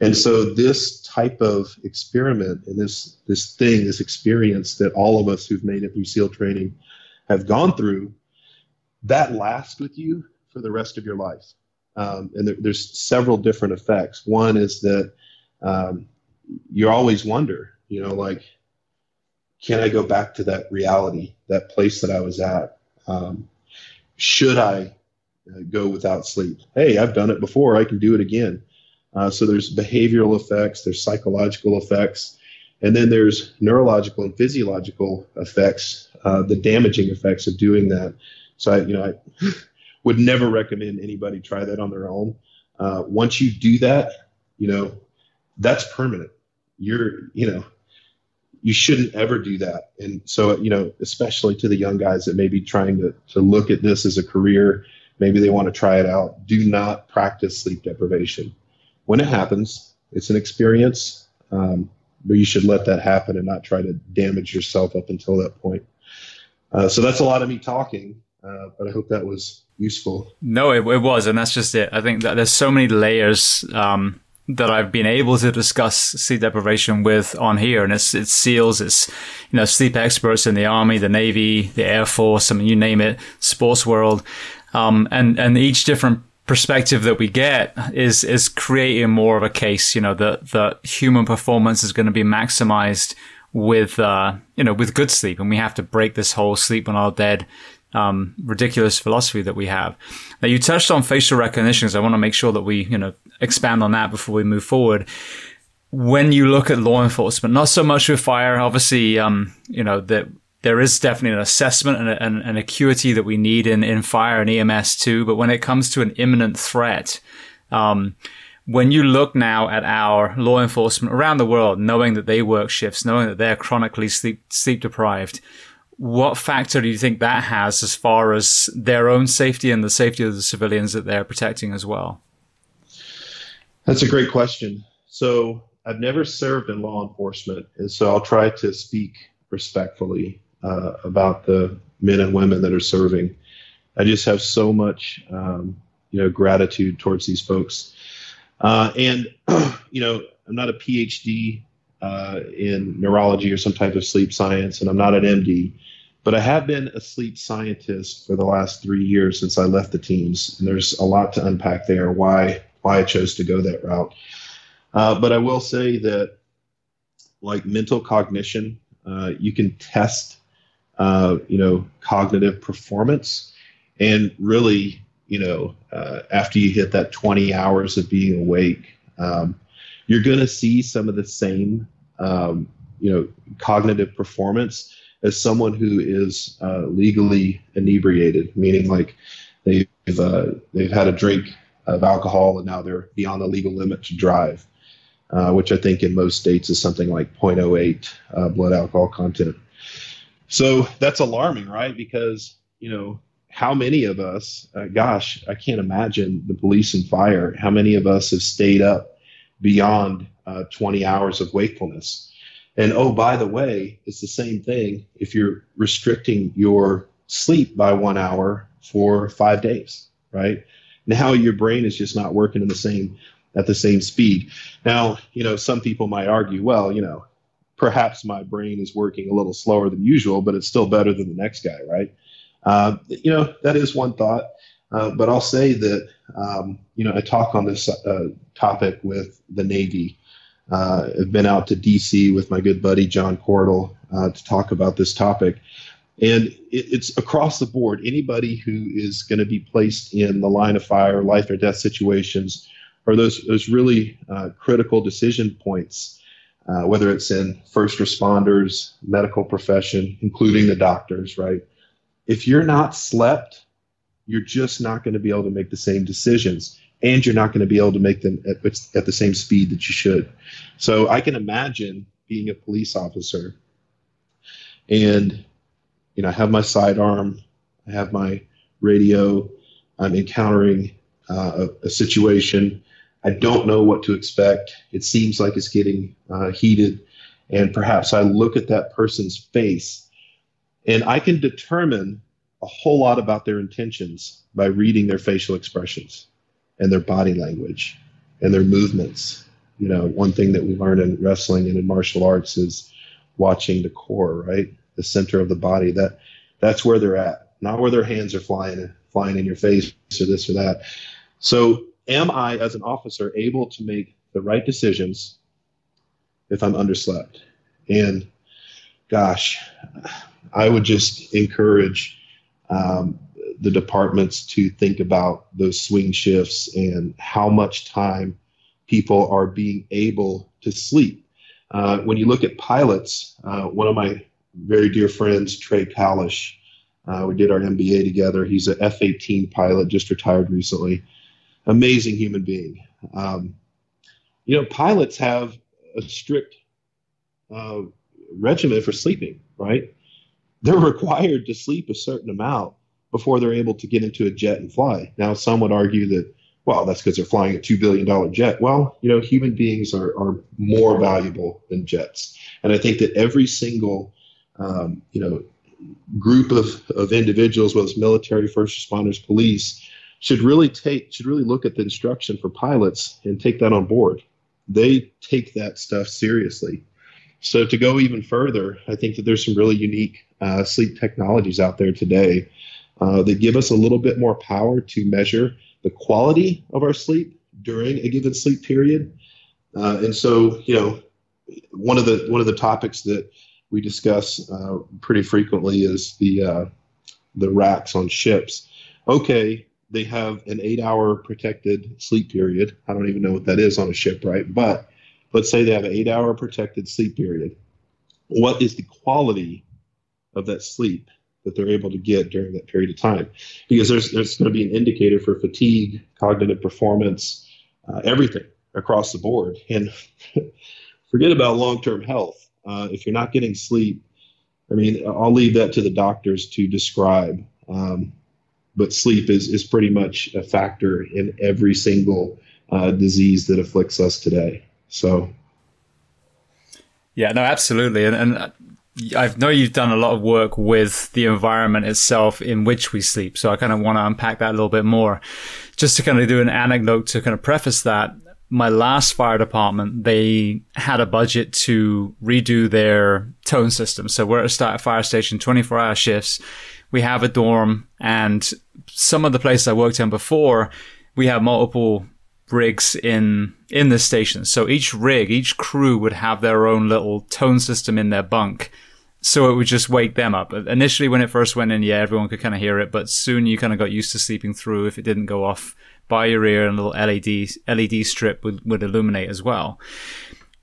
S2: And so this type of experiment and this this thing, this experience that all of us who've made it through SEAL training have gone through, that lasts with you for the rest of your life. Um, and there, there's several different effects. One is that um, you always wonder, you know, like, can I go back to that reality, that place that I was at? Um, should I go without sleep? Hey, I've done it before. I can do it again. Uh, so there's behavioral effects, there's psychological effects, and then there's neurological and physiological effects, uh, the damaging effects of doing that. So I, you know, I would never recommend anybody try that on their own. Uh, once you do that, you know, that's permanent. You're, you know, you shouldn't ever do that. And so, you know, especially to the young guys that may be trying to, to look at this as a career, maybe they want to try it out, do not practice sleep deprivation. When it happens, it's an experience, um, but you should let that happen and not try to damage yourself up until that point. Uh, so that's a lot of me talking, uh, but I hope that was useful.
S1: No, it, it, was, and that's just it. I think that there's so many layers um, that I've been able to discuss sleep deprivation with on here. And it's, it's SEALs, it's, you know, sleep experts in the army, the navy, the air force. I mean, you name it, sports world. Um, and, and each different perspective that we get is, is creating more of a case, you know, that, that human performance is going to be maximized with, uh, you know, with good sleep. And we have to break this whole sleep when our dead um, ridiculous philosophy that we have. Now, you touched on facial recognition, so I want to make sure that we, you know, expand on that before we move forward. When you look at law enforcement, not so much with fire, obviously, um, you know, that there is definitely an assessment and an, an acuity that we need in, in fire and EMS too. But when it comes to an imminent threat, um, when you look now at our law enforcement around the world, knowing that they work shifts, knowing that they're chronically sleep, sleep deprived, what factor do you think that has as far as their own safety and the safety of the civilians that they're protecting as well?
S2: That's a great question. So I've never served in law enforcement, and so I'll try to speak respectfully uh, about the men and women that are serving. I just have so much, um, you know, gratitude towards these folks. Uh, and you know, I'm not a PhD uh, in neurology or some type of sleep science, and I'm not an MD, but I have been a sleep scientist for the last three years since I left the teams, and there's a lot to unpack there. Why why I chose to go that route, uh, but I will say that like mental cognition, uh, you can test, uh, you know, cognitive performance, and really, you know, uh, after you hit that 20 hours of being awake. Um, you're going to see some of the same, um, you know, cognitive performance as someone who is uh, legally inebriated, meaning like they've uh, they've had a drink of alcohol and now they're beyond the legal limit to drive, uh, which I think in most states is something like 0.08 uh, blood alcohol content. So that's alarming, right? Because you know how many of us, uh, gosh, I can't imagine the police and fire. How many of us have stayed up beyond uh, 20 hours of wakefulness. And oh, by the way, it's the same thing if you're restricting your sleep by one hour for five days, right? Now your brain is just not working in the same at the same speed. Now, you know, some people might argue, well, you know, perhaps my brain is working a little slower than usual, but it's still better than the next guy, right? Uh, you know, that is one thought. Uh, but I'll say that um, you know I talk on this uh, topic with the Navy. Uh, I've been out to D.C. with my good buddy John Cordell uh, to talk about this topic, and it, it's across the board. Anybody who is going to be placed in the line of fire, life or death situations, or those those really uh, critical decision points. Whether it's in first responders, medical profession, including the doctors, right? If you're not slept you're just not going to be able to make the same decisions and you're not going to be able to make them at, at the same speed that you should. So I can imagine being a police officer and you know I have my sidearm, I have my radio, I'm encountering uh, a, a, situation. I don't know what to expect. It seems like it's getting uh, heated, and perhaps I look at that person's face, and I can determine a whole lot about their intentions by reading their facial expressions and their body language and their movements. You know, one thing that we learn in wrestling and in martial arts is watching the core, right? The center of the body. That that's where they're at, not where their hands are flying flying in your face or this or that. So, am I as an officer able to make the right decisions if I'm underslept? And gosh, I would just encourage um, the departments to think about those swing shifts and how much time people are being able to sleep. Uh, when you look at pilots, uh, one of my very dear friends, Trey Kalish, uh, we did our MBA together. He's an F 18 pilot, just retired recently. Amazing human being. Um, you know, pilots have a strict uh, regimen for sleeping, right? they're required to sleep a certain amount before they're able to get into a jet and fly. Now, some would argue that, well, that's because they're flying a $2 billion jet. Well, you know, human beings are, are more valuable than jets. And I think that every single, um, you know, group of, of individuals, whether it's military, first responders, police, should really take should really look at the instruction for pilots and take that on board. They take that stuff seriously. So to go even further, I think that there's some really unique uh, sleep technologies out there today uh, that give us a little bit more power to measure the quality of our sleep during a given sleep period. Uh, and so, you know, one of the one of the topics that we discuss uh, pretty frequently is the uh, the racks on ships. Okay, they have an eight-hour protected sleep period. I don't even know what that is on a ship, right? But let's say they have an eight-hour protected sleep period. What is the quality of that sleep that they're able to get during that period of time because there's, there's going to be an indicator for fatigue cognitive performance uh, everything across the board and forget about long-term health uh, if you're not getting sleep i mean i'll leave that to the doctors to describe um, but sleep is, is pretty much a factor in every single uh, disease that afflicts us today so
S1: yeah no absolutely and, and I know you've done a lot of work with the environment itself in which we sleep. So I kind of want to unpack that a little bit more. Just to kind of do an anecdote to kind of preface that. my last fire department, they had a budget to redo their tone system. So we're at a fire station, 24 hour shifts. We have a dorm and some of the places I worked in before, we have multiple rigs in in the station. So each rig, each crew would have their own little tone system in their bunk. So it would just wake them up. Initially, when it first went in, yeah, everyone could kind of hear it, but soon you kind of got used to sleeping through if it didn't go off by your ear and a little LED LED strip would, would illuminate as well.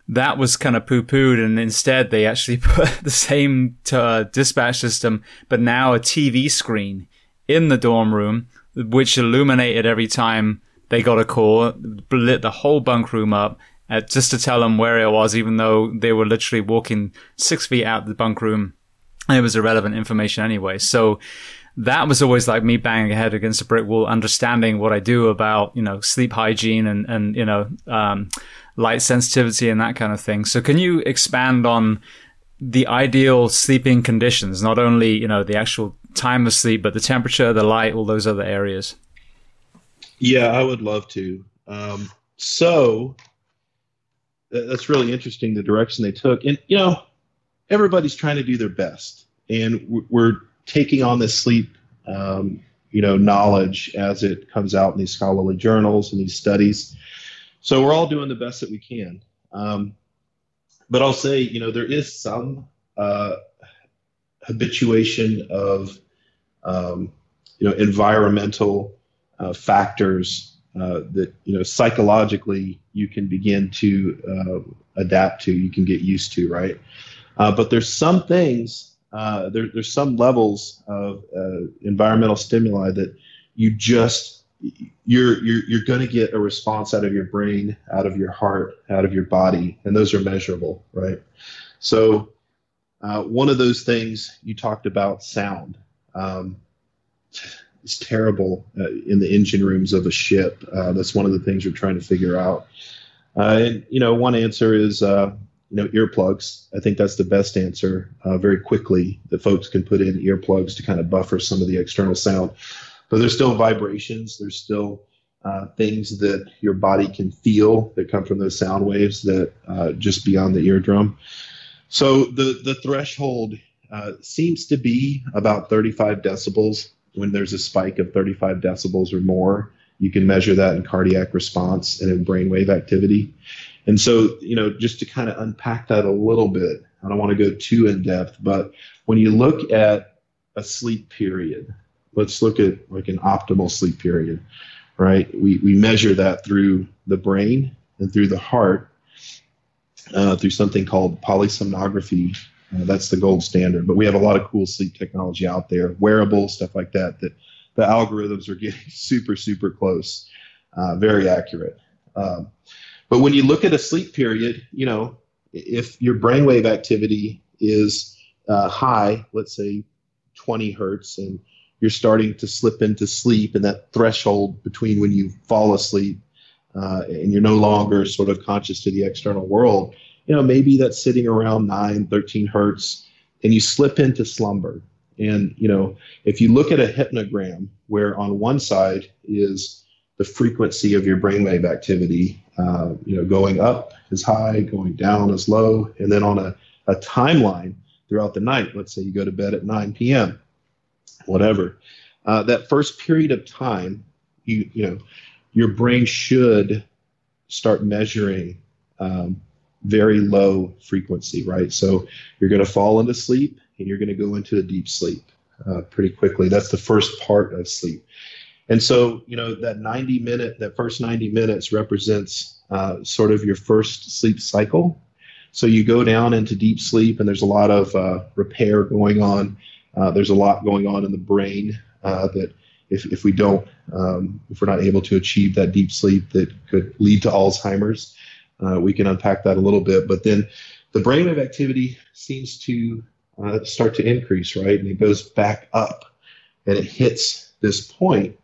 S1: That was kind of poo pooed, and instead they actually put the same uh, dispatch system, but now a TV screen in the dorm room, which illuminated every time they got a call, lit the whole bunk room up, uh, just to tell them where it was, even though they were literally walking six feet out the bunk room. It was irrelevant information anyway. So that was always like me banging head against a brick wall, understanding what I do about, you know, sleep hygiene and, and, you know, um, light sensitivity and that kind of thing. So can you expand on the ideal sleeping conditions, not only, you know, the actual time of sleep, but the temperature, the light, all those other areas?
S2: Yeah, I would love to. Um, so that's really interesting, the direction they took. And, you know, everybody's trying to do their best. And we're taking on this sleep, um, you know, knowledge as it comes out in these scholarly journals and these studies. So we're all doing the best that we can. Um, but I'll say, you know, there is some uh, habituation of, um, you know, environmental uh, factors uh, that you know psychologically you can begin to uh, adapt to, you can get used to, right? Uh, but there's some things uh, there, there's some levels of environmental stimuli that you just you're you're you're going to get a response out of your brain, out of your heart, out of your body, and those are measurable, right? So uh, one of those things you talked about sound. Um, terrible uh, in the engine rooms of a ship. Uh, that's one of the things we're trying to figure out. Uh, and you know, one answer is you know, earplugs. I think that's the best answer uh, very quickly that folks can put in earplugs to kind of buffer some of the external sound. But there's still vibrations. There's still uh, things that your body can feel that come from those sound waves that uh, just beyond the eardrum. So the the threshold uh, seems to be about 35 decibels. When there's a spike of 35 decibels or more, you can measure that in cardiac response and in brainwave activity. And so, you know, just to kind of unpack that a little bit, I don't want to go too in depth, but when you look at a sleep period, let's look at like an optimal sleep period, right? We, we measure that through the brain and through the heart uh, through something called polysomnography. Uh, that's the gold standard. But we have a lot of cool sleep technology out there, wearables, stuff like that, that the algorithms are getting super, super close, uh, very accurate. Um, but when you look at a sleep period, you know, if your brainwave activity is uh, high, let's say 20 hertz, and you're starting to slip into sleep, and that threshold between when you fall asleep uh, and you're no longer sort of conscious to the external world, you know, maybe that's sitting around 9, 13 hertz, and you slip into slumber. And, you know, if you look at a hypnogram where on one side is the frequency of your brainwave activity, uh, you know, going up is high, going down is low, and then on a, a timeline throughout the night, let's say you go to bed at 9 p.m., whatever, uh, that first period of time, you, you know, your brain should start measuring um, very low frequency, right? So you're going to fall into sleep and you're going to go into a deep sleep uh, pretty quickly. That's the first part of sleep. And so, you know, that 90 minute, that first 90 minutes represents uh, sort of your first sleep cycle. So you go down into deep sleep, and there's a lot of uh, repair going on. Uh, there's a lot going on in the brain uh, that if, if we don't, um, if we're not able to achieve that deep sleep, that could lead to Alzheimer's. Uh, we can unpack that a little bit. But then the brainwave activity seems to uh, start to increase, right? And it goes back up and it hits this point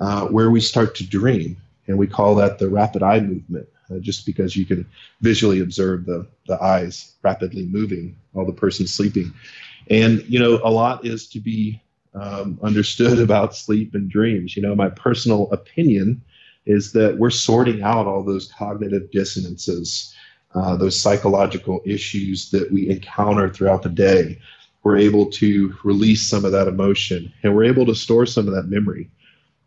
S2: uh, where we start to dream. And we call that the rapid eye movement, uh, just because you can visually observe the, the eyes rapidly moving while the person's sleeping. And, you know, a lot is to be um, understood about sleep and dreams. You know, my personal opinion is that we're sorting out all those cognitive dissonances, uh, those psychological issues that we encounter throughout the day. We're able to release some of that emotion and we're able to store some of that memory.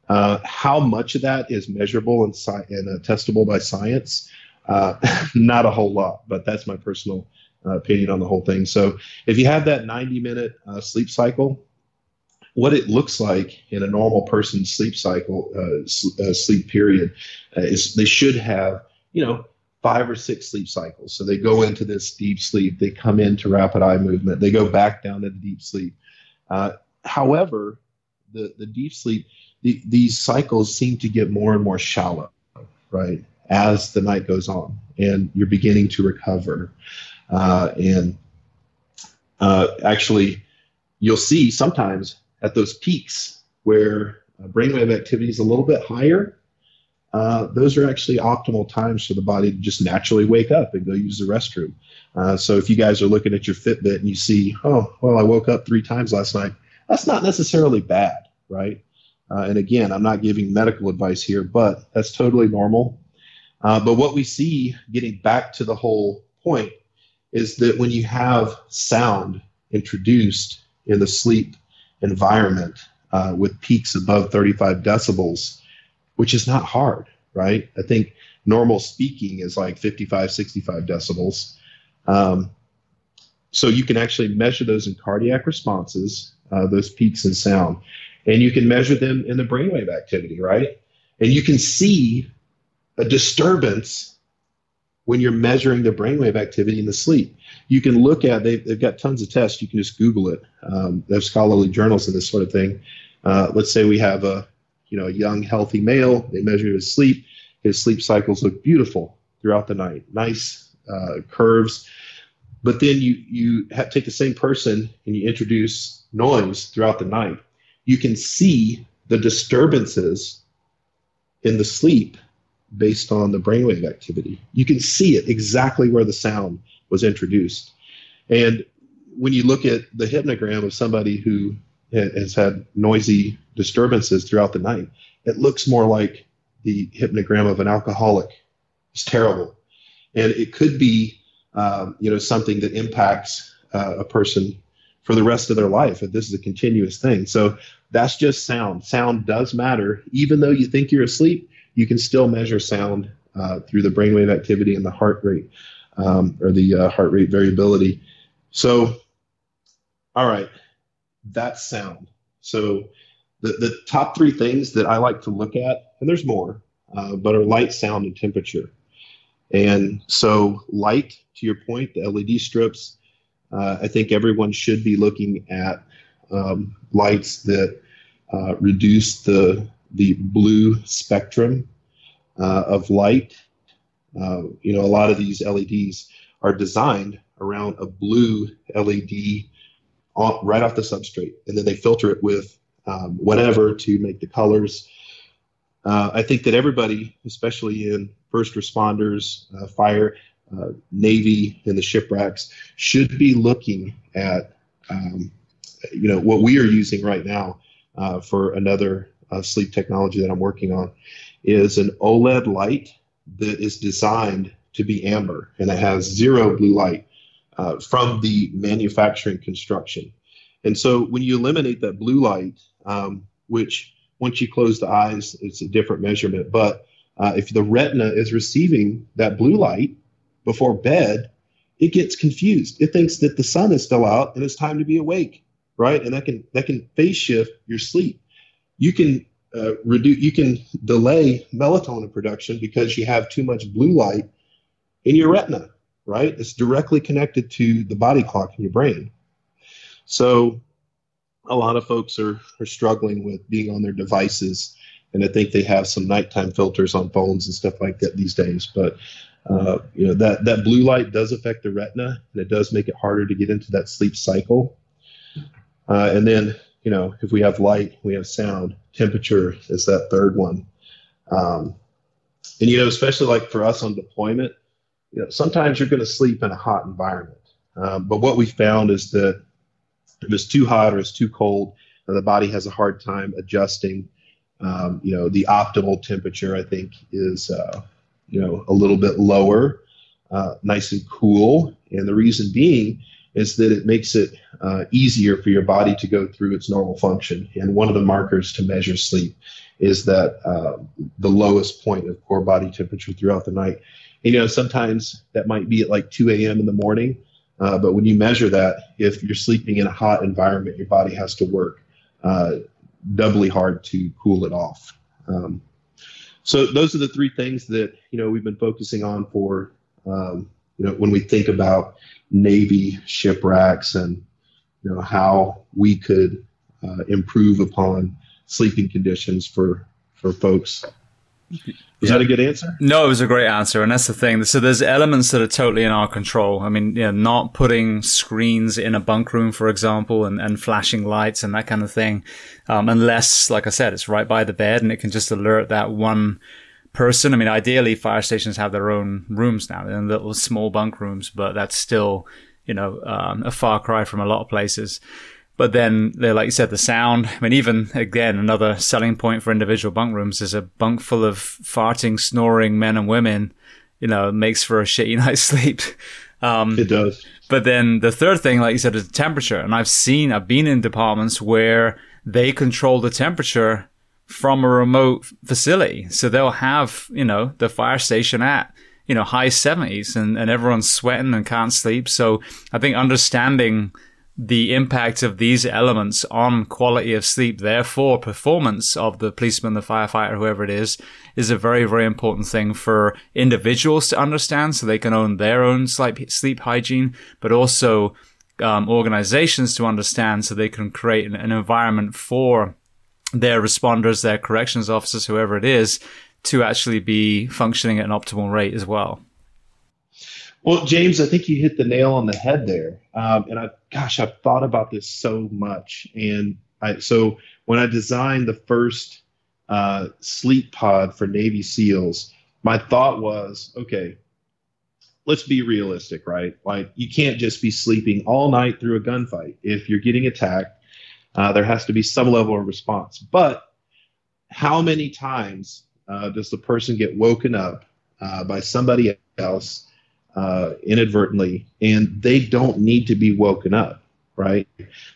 S2: Uh, how much of that is measurable and, sci- and uh, testable by science? Uh, not a whole lot, but that's my personal opinion on the whole thing. So if you have that 90 minute uh, sleep cycle, what it looks like in a normal person's sleep cycle, uh, sleep period, is they should have, you know, five or six sleep cycles. So they go into this deep sleep, they come into rapid eye movement, they go back down into deep sleep. however, the, the deep sleep the, these cycles seem to get more and more shallow, right, as the night goes on, and you're beginning to recover. Uh, and uh, actually, you'll see sometimes at those peaks where uh, brainwave activity is a little bit higher. Uh, those are actually optimal times for the body to just naturally wake up and go use the restroom. Uh, so if you guys are looking at your Fitbit and you see, oh, well, I woke up three times last night, that's not necessarily bad, right? Uh, and again, I'm not giving medical advice here, but that's totally normal. But what we see, getting back to the whole point, is that when you have sound introduced in the sleep environment uh, with peaks above 35 decibels, which is not hard, right? I think normal speaking is like 55, 65 decibels. Um, so you can actually measure those in cardiac responses, uh, those peaks in sound and you can measure them in the brainwave activity, right? And you can see a disturbance when you're measuring the brainwave activity in the sleep. You can look at they've, they've got tons of tests. You can just Google it. Um, they have scholarly journals and this sort of thing. Uh, let's say we have a you know a young healthy male. They measure his sleep. His sleep cycles look beautiful throughout the night. Nice uh, curves. But then you you have, take the same person and you introduce noise throughout the night you can see the disturbances in the sleep based on the brainwave activity. You can see it exactly where the sound was introduced. And when you look at the hypnogram of somebody who has had noisy disturbances throughout the night, it looks more like the hypnogram of an alcoholic. It's terrible. And it could be, um, you know, something that impacts uh, a person for the rest of their life. If this is a continuous thing. So that's just sound. Sound does matter. Even though you think you're asleep, you can still measure sound uh, through the brainwave activity and the heart rate um, or the uh, heart rate variability. So, all right, that's sound. So, the, the top three things that I like to look at, and there's more, uh, but are light, sound, and temperature. And so, light, to your point, the LED strips, uh, I think everyone should be looking at um, lights that uh, reduce the the blue spectrum uh, of light. Uh, you know, a lot of these LEDs are designed around a blue LED on, right off the substrate, and then they filter it with um, whatever to make the colors. Uh, I think that everybody, especially in first responders, uh, fire, uh, Navy, and the ship racks, should be looking at um, you know what we are using right now uh, for another uh, sleep technology that I'm working on is an OLED light that is designed to be amber and it has zero blue light uh, from the manufacturing construction. And so when you eliminate that blue light, um, which once you close the eyes, it's a different measurement. But uh, if the retina is receiving that blue light before bed, it gets confused. It thinks that the sun is still out and it's time to be awake right? And that can that can phase shift your sleep. You can uh, reduce, you can delay melatonin production because you have too much blue light in your retina, right? It's directly connected to the body clock in your brain. So, a lot of folks are are struggling with being on their devices, and I think they have some nighttime filters on phones and stuff like that these days. But uh, you know that that blue light does affect the retina, and it does make it harder to get into that sleep cycle. Uh, and then, you know, if we have light, we have sound. Temperature is that third one. Um, and, you know, especially like for us on deployment, you know, sometimes you're going to sleep in a hot environment. Um, but what we found is that if it's too hot or it's too cold, the body has a hard time adjusting Um, you know, the optimal temperature I think is uh, you know a little bit lower, uh, nice and cool, and the reason being is that it makes it uh, easier for your body to go through its normal function. And one of the markers to measure sleep is that uh, the lowest point of core body temperature throughout the night. And, you know, sometimes that might be at like 2 a.m. in the morning, uh, but when you measure that, if you're sleeping in a hot environment, your body has to work uh, doubly hard to cool it off. Um, so those are the three things that you know we've been focusing on for um, you know when we think about Navy ship racks and you know how we could uh, improve upon sleeping conditions for for folks. Was yeah. that a good answer?
S1: No, it was a great answer, and that's the thing. So there's elements that are totally in our control. I mean, not putting screens in a bunk room, for example, and, and flashing lights and that kind of thing, um, unless, like I said, it's right by the bed and it can just alert that one person. I mean, ideally, fire stations have their own rooms now, in little small bunk rooms, but that's still, you know, um, a far cry from a lot of places. But then, like you said, the sound. I mean, even again, another selling point for individual bunk rooms is a bunk full of farting, snoring men and women. You know, makes for a shitty night's sleep.
S2: Um, it does.
S1: But then the third thing, like you said, is the temperature. And I've seen, I've been in departments where they control the temperature from a remote facility. So they'll have, you know, the fire station at, you know, high 70s and, and everyone's sweating and can't sleep. So I think understanding the impact of these elements on quality of sleep, therefore performance of the policeman, the firefighter, whoever it is, is a very, very important thing for individuals to understand so they can own their own sleep, hygiene, but also um, organizations to understand so they can create an, an environment for their responders, their corrections officers, whoever it is, to actually be functioning at an optimal rate as well.
S2: Well, James, I think you hit the nail on the head there. Um, and I, gosh, I've thought about this so much. And I, so when I designed the first uh, sleep pod for Navy SEALs, my thought was, okay, let's be realistic, right? Like you can't just be sleeping all night through a gunfight. If you're getting attacked, uh, there has to be some level of response. But how many times uh, does the person get woken up uh, by somebody else uh, inadvertently, and they don't need to be woken up, right?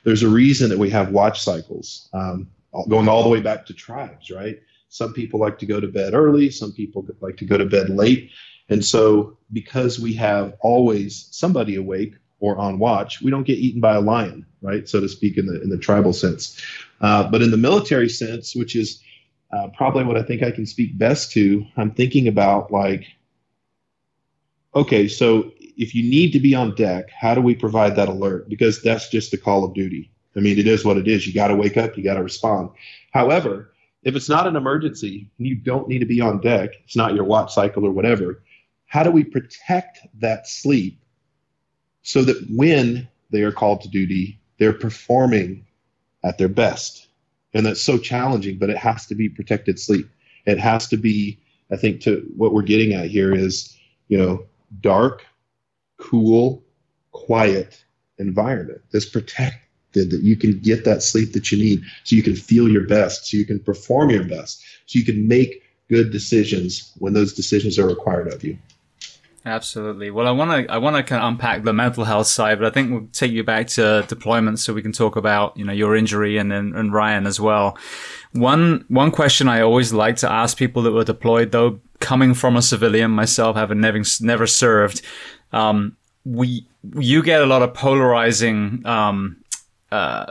S2: There's a reason that we have watch cycles um, going all the way back to tribes, right? Some people like to go to bed early, some people like to go to bed late. And so, because we have always somebody awake, or on watch, we don't get eaten by a lion, right, so to speak, in the in the tribal sense. Uh, but in the military sense, which is uh, probably what I think I can speak best to, I'm thinking about like, okay, so if you need to be on deck, how do we provide that alert? Because that's just the call of duty. I mean, it is what it is. You got to wake up, you got to respond. However, if it's not an emergency and you don't need to be on deck, it's not your watch cycle or whatever, how do we protect that sleep so that when they are called to duty, they're performing at their best. And that's so challenging, but it has to be protected sleep. It has to be, I think, to what we're getting at here is, you know, dark, cool, quiet environment that's protected, that you can get that sleep that you need so you can feel your best, so you can perform your best, so you can make good decisions when those decisions are required of you.
S1: Absolutely. Well, I want to I want to kind of unpack the mental health side, but I think we'll take you back to deployment so we can talk about you know your injury and then and Ryan as well. One one question I always like to ask people that were deployed, though, coming from a civilian myself, having never never served, um, we you get a lot of polarizing um, uh,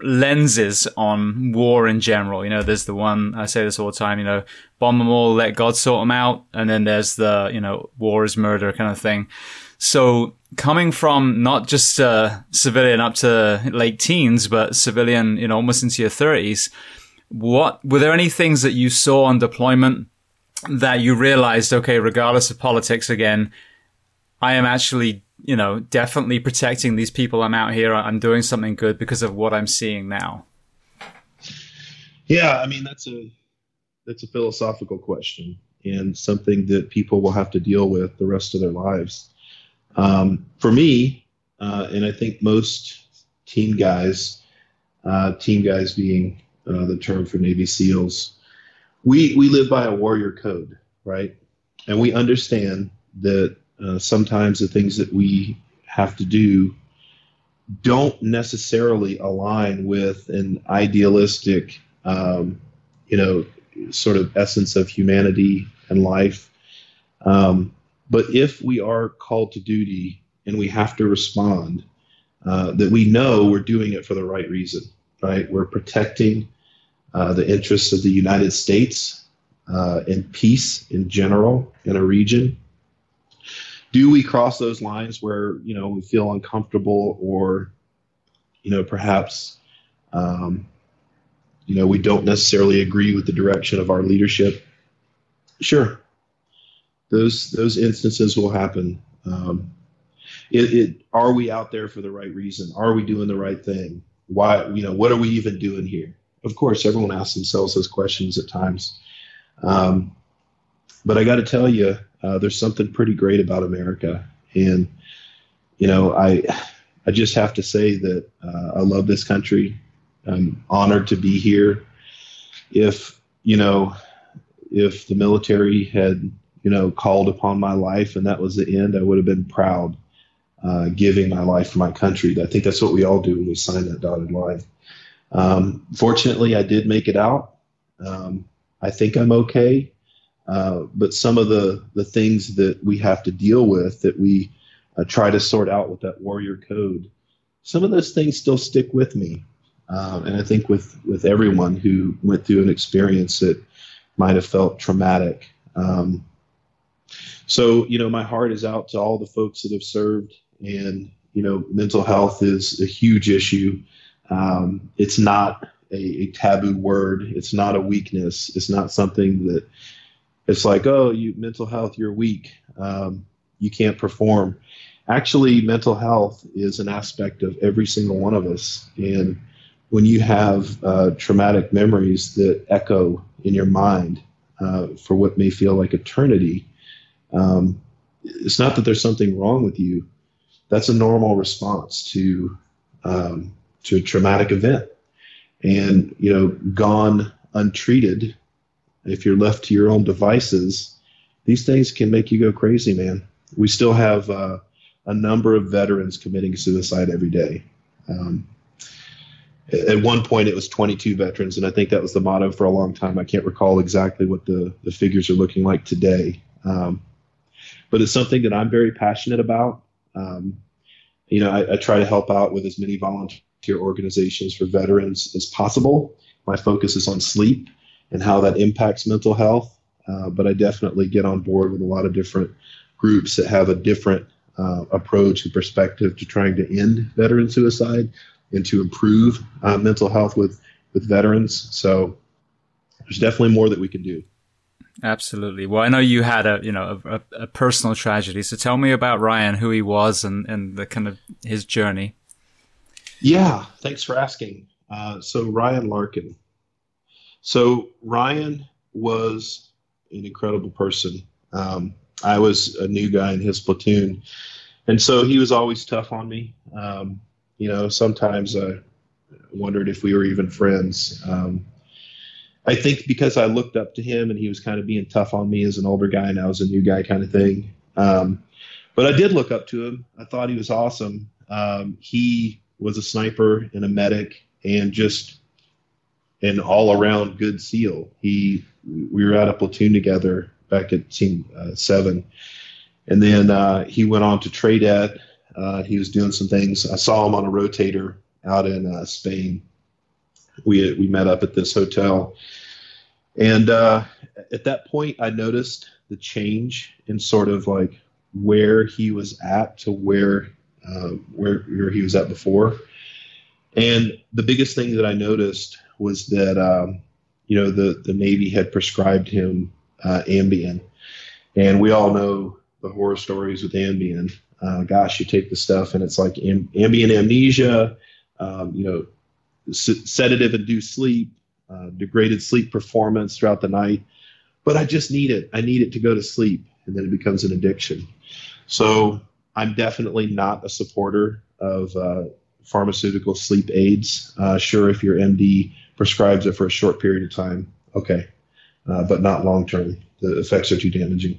S1: lenses on war in general. You know, there's the one I say this all the time. You know, bomb them all, let God sort them out, and then there's the you know war is murder kind of thing. So coming from not just a civilian up to late teens, but civilian, you know, almost into your thirties, what were there any things that you saw on deployment that you realized, okay, regardless of politics, again, I am actually you know, definitely protecting these people I'm out here. I'm doing something good because of what I'm seeing now.
S2: Yeah, I mean that's a that's a philosophical question and something that people will have to deal with the rest of their lives. Um, for me, uh, and I think most team guys, uh, team guys being uh, the term for Navy SEALs. We we live by a warrior code, right? And we understand that uh, sometimes the things that we have to do don't necessarily align with an idealistic, um, you know, sort of essence of humanity and life. Um, but if we are called to duty and we have to respond, uh, that we know we're doing it for the right reason, right? We're protecting uh, the interests of the United States uh, and peace in general in a region. Do we cross those lines where you know we feel uncomfortable or you know perhaps um, you know we don't necessarily agree with the direction of our leadership? Sure, those those instances will happen. Um, it, it, are we out there for the right reason? Are we doing the right thing? Why you know what are we even doing here? Of course, everyone asks themselves those questions at times. Um, but I got to tell you, uh, there's something pretty great about America, and you know I I just have to say that uh, I love this country. I'm honored to be here. If you know, if the military had you know, called upon my life and that was the end, I would have been proud uh, giving my life for my country. I think that's what we all do when we sign that dotted line. Um, fortunately, I did make it out. Um, I think I'm okay. Uh, but some of the, the things that we have to deal with that we uh, try to sort out with that warrior code, some of those things still stick with me. Um, and I think with, with everyone who went through an experience that might have felt traumatic. Um, so, you know, my heart is out to all the folks that have served, and you know, mental health is a huge issue. Um, it's not a, a, taboo word. It's not a weakness. It's not something that it's like, oh, you mental health, you're weak. Um, you can't perform. Actually, mental health is an aspect of every single one of us, and when you have uh, traumatic memories that echo in your mind uh, for what may feel like eternity, um, it's not that there's something wrong with you. That's a normal response to um, to a traumatic event, and you know, gone untreated, if you're left to your own devices, these things can make you go crazy, man. We still have uh, a number of veterans committing suicide every day. Um, at one point, it was 22 veterans, and I think that was the motto for a long time. I can't recall exactly what the, the figures are looking like today. Um, but it's something that I'm very passionate about. Um, you know, I, I, try to help out with as many volunteer organizations for veterans as possible. My focus is on sleep and how that impacts mental health, uh, but I definitely get on board with a lot of different groups that have a different uh, approach and perspective to trying to end veteran suicide and to improve uh, mental health with with veterans. So there's definitely more that we can do.
S1: Absolutely. Well, I know you had a you know a, a, personal tragedy. So tell me about Ryan, who he was, and and the kind of his journey.
S2: Yeah, thanks for asking. Uh, so Ryan Larkin. So Ryan was an incredible person. Um, I was a new guy in his platoon, and so he was always tough on me. Um, you know, sometimes I wondered if we were even friends. Um, I think because I looked up to him and he was kind of being tough on me as an older guy and I was a new guy kind of thing. Um, but I did look up to him. I thought he was awesome. Um, he was a sniper and a medic and just an all around good SEAL. He, we were at a platoon together back at team uh, seven. And then uh, he went on to TRADET. Uh, he was doing some things. I saw him on a rotator out in uh, Spain we we met up at this hotel, and uh, at that point, I noticed the change in sort of like where he was at to where uh, where where he was at before. And the biggest thing that I noticed was that um, you know the the Navy had prescribed him uh, Ambien, and we all know the horror stories with Ambien. Uh, gosh, you take the stuff and it's like Am- Ambien amnesia. Um, you know, sedative induced sleep, uh, degraded sleep performance throughout the night. But I just need it. I need it to go to sleep, and then it becomes an addiction. So I'm definitely not a supporter of uh, pharmaceutical sleep aids. Uh, sure, if your MD prescribes it for a short period of time. Okay, uh, but not long term. The effects are too damaging.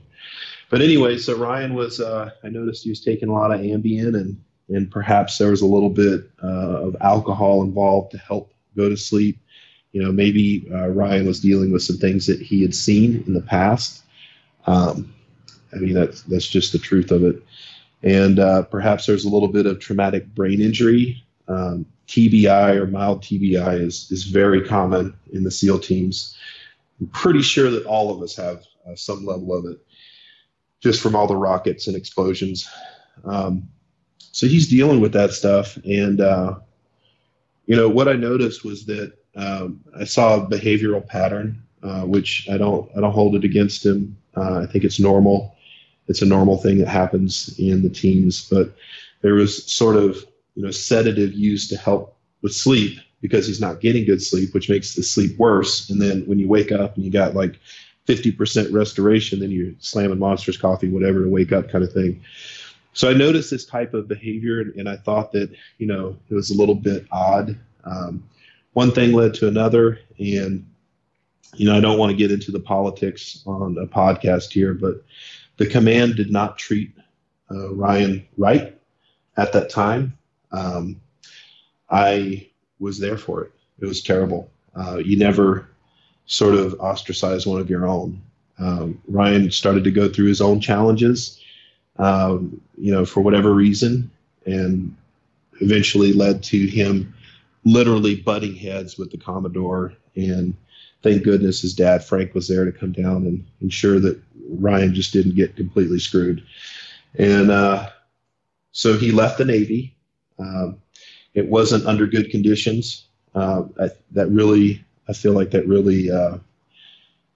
S2: But anyway, so Ryan was. Uh, I noticed he was taking a lot of Ambien, and and perhaps there was a little bit uh, of alcohol involved to help go to sleep. You know, maybe uh, Ryan was dealing with some things that he had seen in the past. Um, I mean, that's that's just the truth of it. And uh, perhaps there's a little bit of traumatic brain injury. Um, TBI or mild TBI is is very common in the SEAL teams. I'm pretty sure that all of us have uh, some level of it, just from all the rockets and explosions. Um, so he's dealing with that stuff, and uh, you know what I noticed was that um, I saw a behavioral pattern, uh, which I don't I don't hold it against him. Uh, I think it's normal. It's a normal thing that happens in the teams, but there was sort of you know sedative used to help with sleep because he's not getting good sleep, which makes the sleep worse. And then when you wake up and you got like 50% restoration, then you're slamming monsters coffee, whatever, to wake up kind of thing. So I noticed this type of behavior and, and I thought that, you know, it was a little bit odd. Um, one thing led to another. And, you know, I don't want to get into the politics on a podcast here, but the command did not treat uh, Ryan right at that time. Um, I was there for it. It was terrible. Uh, you never sort of ostracize one of your own. Um, Ryan started to go through his own challenges, um, you know, for whatever reason, and eventually led to him literally butting heads with the Commodore. And thank goodness his dad, Frank, was there to come down and ensure that Ryan just didn't get completely screwed. And uh, so he left the Navy. Um, it wasn't under good conditions. Uh, I, that really, I feel like that really uh,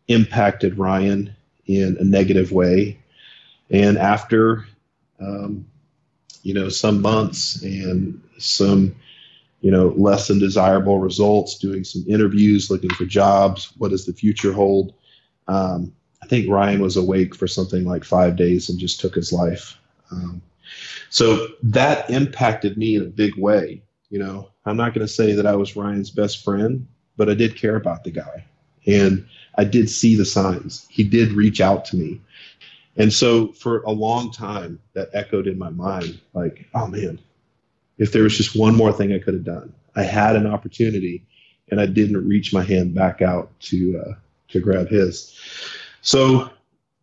S2: impacted Ryan in a negative way. And after, um, you know, some months and some, you know, less than desirable results, doing some interviews, looking for jobs, what does the future hold? Um, I think Ryan was awake for something like five days and just took his life. Um, so that impacted me in a big way. You know, I'm not going to say that I was Ryan's best friend, but I did care about the guy. And I did see the signs. He did reach out to me. And so for a long time, that echoed in my mind like, oh man, if there was just one more thing I could have done, I had an opportunity and I didn't reach my hand back out to, uh, to grab his. So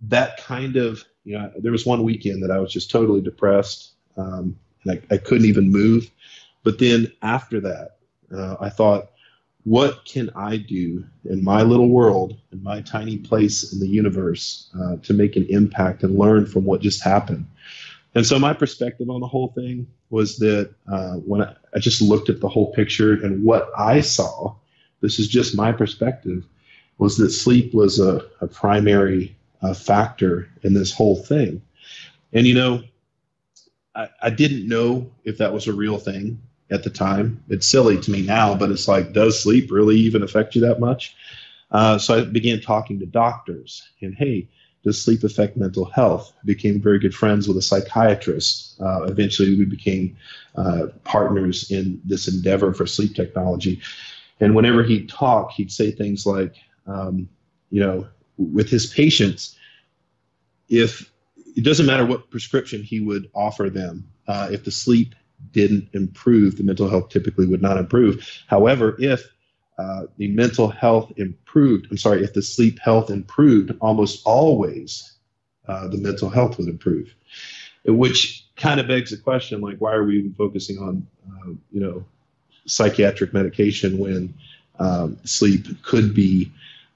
S2: that kind of, you know, there was one weekend that I was just totally depressed. Um, and I, I couldn't even move. But then after that, uh, I thought, what can I do in my little world, in my tiny place in the universe, uh, to make an impact and learn from what just happened? And so my perspective on the whole thing was that uh, when I, I, just looked at the whole picture and what I saw, this is just my perspective, was that sleep was a, a primary uh, factor in this whole thing. And you know, I, I didn't know if that was a real thing at the time. It's silly to me now, but it's like, does sleep really even affect you that much? Uh, so I began talking to doctors, and hey, does sleep affect mental health? I became very good friends with a psychiatrist. Uh, eventually, we became uh, partners in this endeavor for sleep technology. And whenever he'd talk, he'd say things like, um, you know, with his patients, if it doesn't matter what prescription he would offer them, uh, if the sleep didn't improve, the mental health typically would not improve. However, if uh, the mental health improved, I'm sorry, if the sleep health improved, almost always uh, the mental health would improve. Which kind of begs the question, like, why are we even focusing on, uh, you know, psychiatric medication when um, sleep could be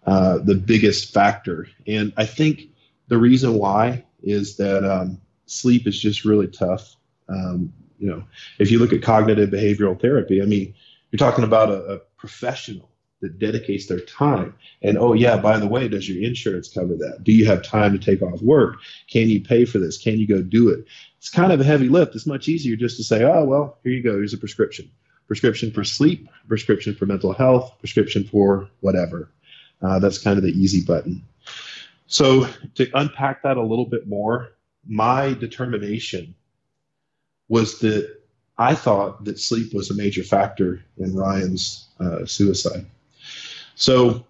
S2: uh, the biggest factor? And I think the reason why is that um, sleep is just really tough. Um, you know, if you look at cognitive behavioral therapy, I mean, you're talking about a, a professional that dedicates their time. And oh yeah, by the way, does your insurance cover that? Do you have time to take off work? Can you pay for this? Can you go do it? It's kind of a heavy lift. It's much easier just to say, oh well, here you go. Here's a prescription. Prescription for sleep, prescription for mental health, prescription for whatever. Uh, that's kind of the easy button. So to unpack that a little bit more, my determination was that I thought that sleep was a major factor in Ryan's uh, suicide. So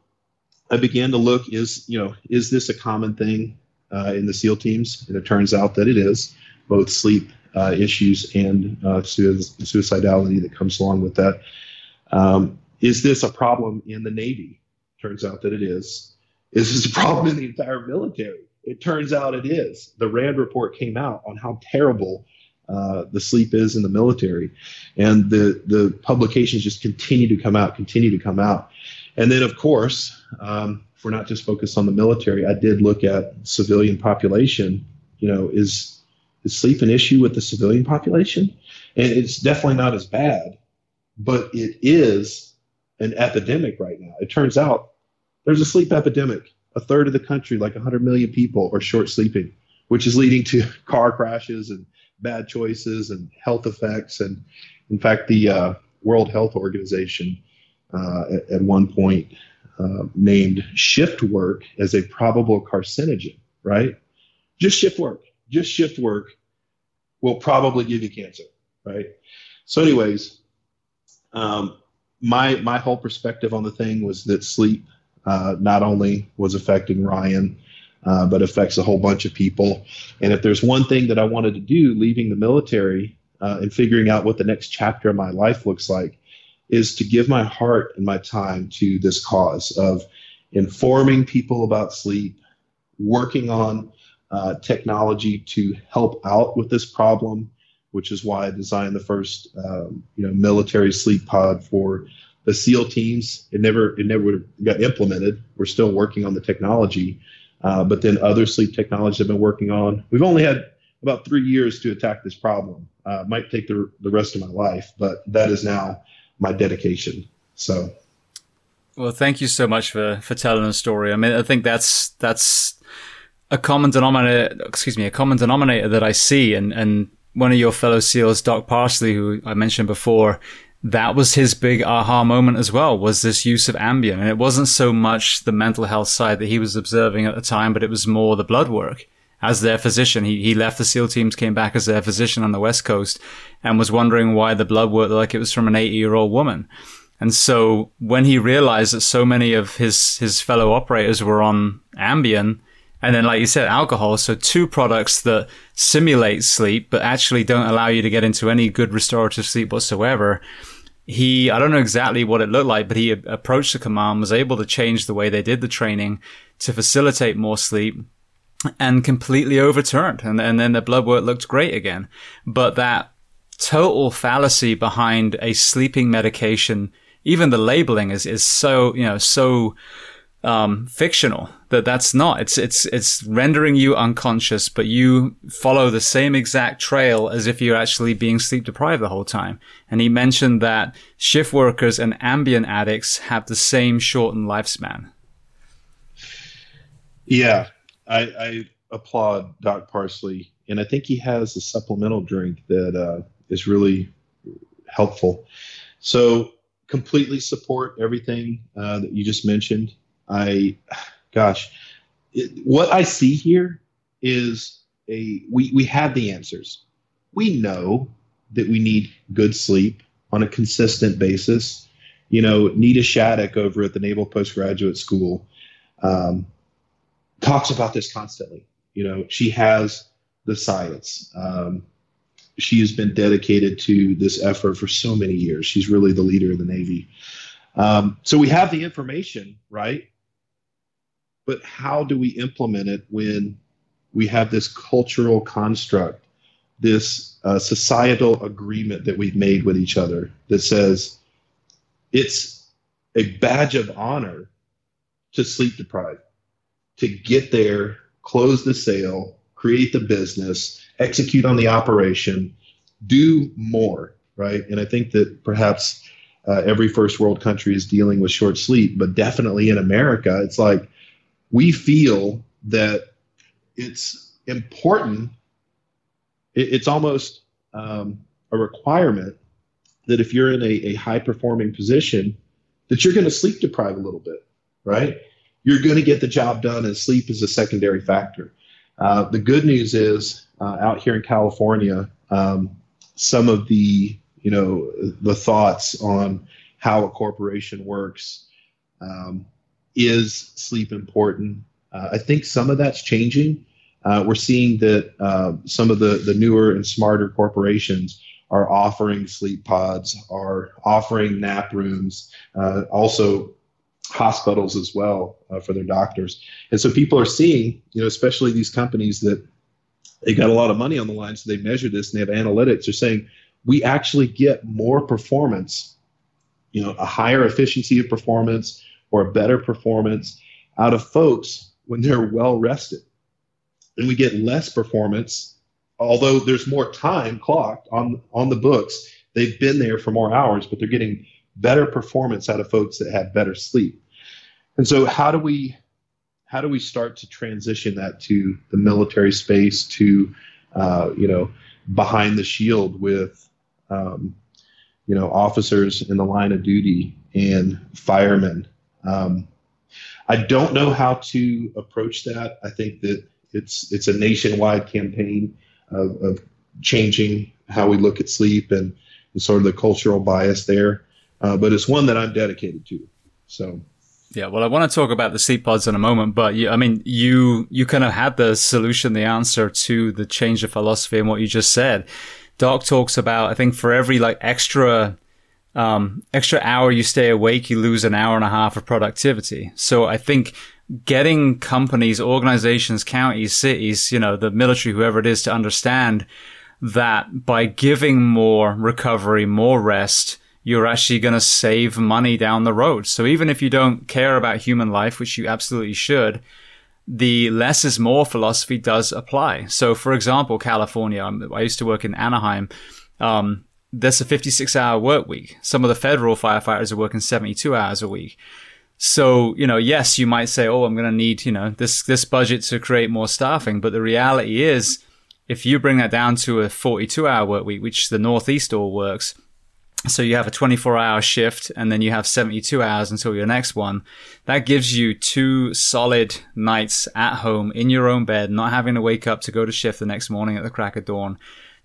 S2: I began to look is you know is this a common thing uh, in the SEAL teams? And it turns out that it is both sleep uh, issues and uh, suicidality that comes along with that. Um, is this a problem in the Navy? Turns out that it is. Is this a problem in the entire military? It turns out it is. The RAND report came out on how terrible uh, the sleep is in the military, and the the publications just continue to come out, continue to come out. And then, of course, um, if we're not just focused on the military, I did look at civilian population. You know, is is sleep an issue with the civilian population? And it's definitely not as bad, but it is an epidemic right now. It turns out there's a sleep epidemic. A third of the country, like 100 million people, are short sleeping, which is leading to car crashes and bad choices and health effects. And in fact, the uh, World Health Organization uh, at, at, one point uh, named shift work as a probable carcinogen, right? Just shift work just shift work will probably give you cancer, right? So, anyways, um, my my whole perspective on the thing was that sleep uh, not only was affecting Ryan, uh, but affects a whole bunch of people. And if there's one thing that I wanted to do, leaving the military uh, and figuring out what the next chapter of my life looks like, is to give my heart and my time to this cause of informing people about sleep, working on uh, technology to help out with this problem, which is why I designed the first um, you know military sleep pod for the SEAL teams. It never it never got implemented. We're still working on the technology, uh, but then other sleep technologies I've been working on. We've only had about three years to attack this problem. Uh, might take the the rest of my life, but that is now my dedication. So.
S1: Well, thank you so much for, for telling the story. I mean, I think that's that's a common denominator, excuse me, a common denominator that I see. And, and one of your fellow SEALs, Doc Parsley, who I mentioned before, that was his big aha moment as well, was this use of Ambien. And it wasn't so much the mental health side that he was observing at the time, but it was more the blood work. As their physician, he, he left the SEAL teams, came back as their physician on the West Coast and was wondering why the blood worked like it was from an 80 year old woman. And so when he realized that so many of his, his fellow operators were on Ambien, and then, like you said, alcohol. So two products that simulate sleep, but actually don't allow you to get into any good restorative sleep whatsoever. He, I don't know exactly what it looked like, but he approached the command, was able to change the way they did the training to facilitate more sleep and completely overturned. And, and then the blood work looked great again. But that total fallacy behind a sleeping medication, even the labeling is, is so, you know, so, um, fictional. That that's not. It's it's it's rendering you unconscious, but you follow the same exact trail as if you're actually being sleep deprived the whole time. And he mentioned that shift workers and Ambien addicts have the same shortened lifespan.
S2: Yeah, I, I applaud Doc Parsley, and I think he has a supplemental drink that uh, is really helpful. So completely support everything uh, that you just mentioned. I, gosh, it, what I see here is a we we have the answers. We know that we need good sleep on a consistent basis. You know, Nita Shattuck over at the Naval Postgraduate School um, talks about this constantly. You know, she has the science. Um, she has been dedicated to this effort for so many years. She's really the leader of the Navy. Um, so we have the information, right? But how do we implement it when we have this cultural construct, this uh, societal agreement that we've made with each other that says it's a badge of honor to sleep deprived, to get there, close the sale, create the business, execute on the operation, do more, right? And I think that perhaps uh, every first world country is dealing with short sleep, but definitely in America, it's like we feel that it's important. it's almost um, a requirement that if you're in a, a high performing position, that you're going to sleep deprive a little bit, right? You're going to get the job done, and sleep is a secondary factor. Uh, the good news is uh, out here in California, um, some of the you know the thoughts on how a corporation works Um, is sleep important? Uh, I think some of that's changing. Uh, we're seeing that uh, some of the, the newer and smarter corporations are offering sleep pods, are offering nap rooms, uh, also hospitals as well uh, for their doctors. And so people are seeing, you know, especially these companies that they got a lot of money on the line, so they measure this and they have analytics. They're saying we actually get more performance, you know, a higher efficiency of performance or a better performance out of folks when they're well rested. And we get less performance, although there's more time clocked on on the books. They've been there for more hours, but they're getting better performance out of folks that have better sleep. And so how do we how do we start to transition that to the military space to uh, you know behind the shield with um, you know officers in the line of duty and firemen um, i don't know how to approach that. I think that it's it's a nationwide campaign of, of changing how we look at sleep and, and sort of the cultural bias there. Uh, but it's one that i'm dedicated to. So.
S1: Yeah, well, I want to talk about the sleep pods in a moment, but you, I mean, you you kind of had the solution, the answer to the change of philosophy and what you just said. Doc talks about, I think, for every like extra um, extra hour you stay awake, you lose an hour and a half of productivity. So I think getting companies, organizations, counties, cities, you know, the military, whoever it is, to understand that by giving more recovery, more rest, you're actually going to save money down the road. So even if you don't care about human life, which you absolutely should, the less is more philosophy does apply. So for example, California, I used to work in Anaheim. Um, there's a 56 hour work week. Some of the federal firefighters are working 72 hours a week. So, you know, yes, you might say, Oh, I'm going to need, you know, this, this budget to create more staffing. But the reality is, if you bring that down to a 42 hour work week, which the Northeast all works, so you have a 24 hour shift and then you have 72 hours until your next one. That gives you two solid nights at home in your own bed, not having to wake up to go to shift the next morning at the crack of dawn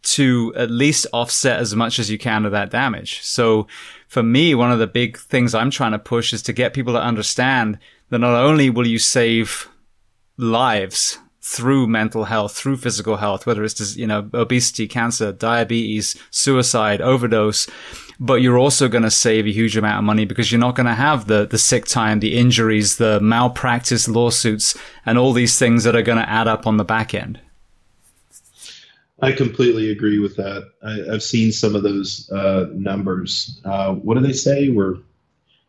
S1: to at least offset as much as you can of that damage. So for me, one of the big things I'm trying to push is to get people to understand that not only will you save lives through mental health, through physical health, whether it's, you know, obesity, cancer, diabetes, suicide, overdose, but you're also going to save a huge amount of money because you're not going to have the, the sick time, the injuries, the malpractice lawsuits, and all these things that are going to add up on the back end.
S2: I completely agree with that. I, have seen some of those uh, numbers. Uh, what do they say? We're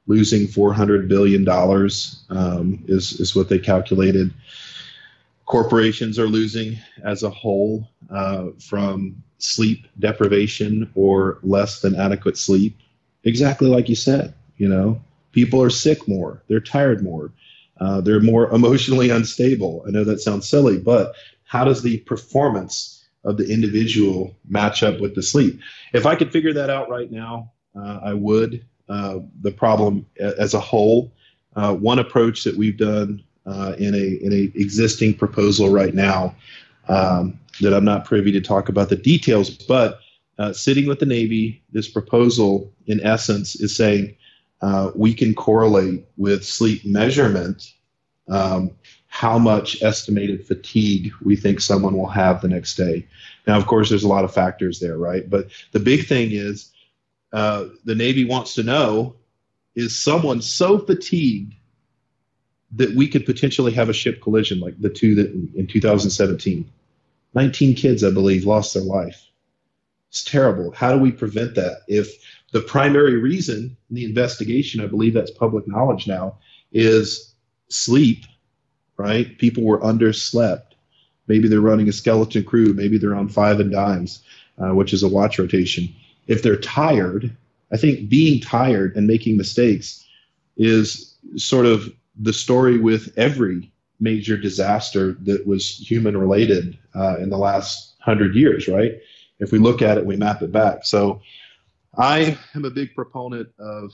S2: losing $400 billion um, is, is what they calculated. Corporations are losing as a whole uh, from sleep deprivation or less than adequate sleep, exactly like you said, you know, people are sick more, they're tired more, uh, they're more emotionally unstable. I know that sounds silly, but how does the performance of the individual match up with the sleep? If I could figure that out right now, uh, I would. Uh, the problem as a whole, uh, one approach that we've done uh, in a in a existing proposal right now um, that I'm not privy to talk about the details, but uh, sitting with the Navy, this proposal in essence is saying uh, we can correlate with sleep measurement um, how much estimated fatigue we think someone will have the next day. Now, of course, there's a lot of factors there, right? But the big thing is uh, the Navy wants to know is someone so fatigued that we could potentially have a ship collision like the two that in, in 2017. 19 kids, I believe, lost their life. It's terrible. How do we prevent that? If the primary reason in the investigation, I believe that's public knowledge now, is sleep, right? People were underslept. Maybe they're running a skeleton crew. Maybe they're on five and dimes, uh, which is a watch rotation. If they're tired, I think being tired and making mistakes is sort of the story with every major disaster that was human related uh, in the last hundred years, right? If we look at it, we map it back. So I am a big proponent of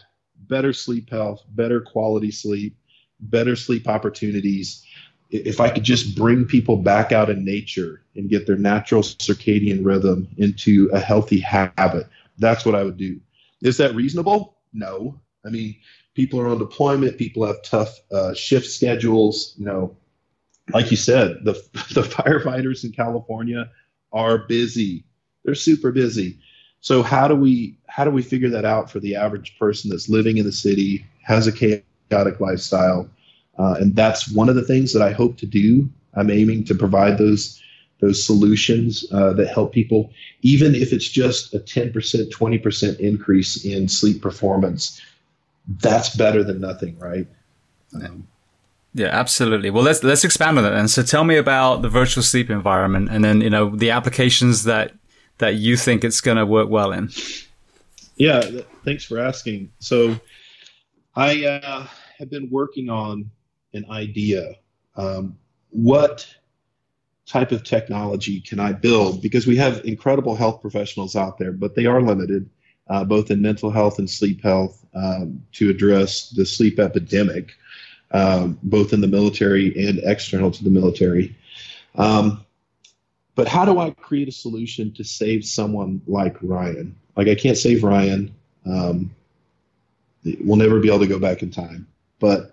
S2: better sleep health, better quality sleep, better sleep opportunities. If I could just bring people back out in nature and get their natural circadian rhythm into a healthy habit, that's what I would do. Is that reasonable? No. I mean, people are on deployment. People have tough uh, shift schedules. You know, like you said, the the firefighters in California are busy. They're super busy. So how do we how do we figure that out for the average person that's living in the city, has a chaotic lifestyle, uh, and that's one of the things that I hope to do. I'm aiming to provide those those solutions uh, that help people, even if it's just a 10%, 20% increase in sleep performance. That's better than nothing, right? Um,
S1: yeah, absolutely. Well, let's let's expand on that. And so, tell me about the virtual sleep environment, and then you know the applications that that you think it's going to work well in.
S2: Yeah, thanks for asking. So, I uh, have been working on an idea. Um, what type of technology can I build? Because we have incredible health professionals out there, but they are limited, uh, both in mental health and sleep health, um, to address the sleep epidemic um, both in the military and external to the military. Um, but how do I create a solution to save someone like Ryan? Like I can't save Ryan. Um, we'll never be able to go back in time. But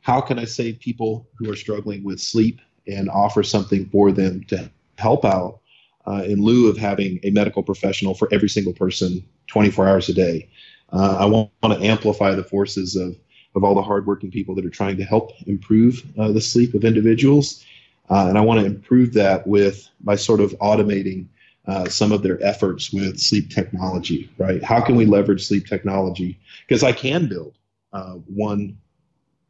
S2: how can I save people who are struggling with sleep and offer something for them to help out uh, in lieu of having a medical professional for every single person 24 hours a day? Uh, I want, want to amplify the forces of of all the hardworking people that are trying to help improve uh, the sleep of individuals. Uh, and I want to improve that with by sort of automating uh, some of their efforts with sleep technology, right? How can we leverage sleep technology? Because I can build uh, one,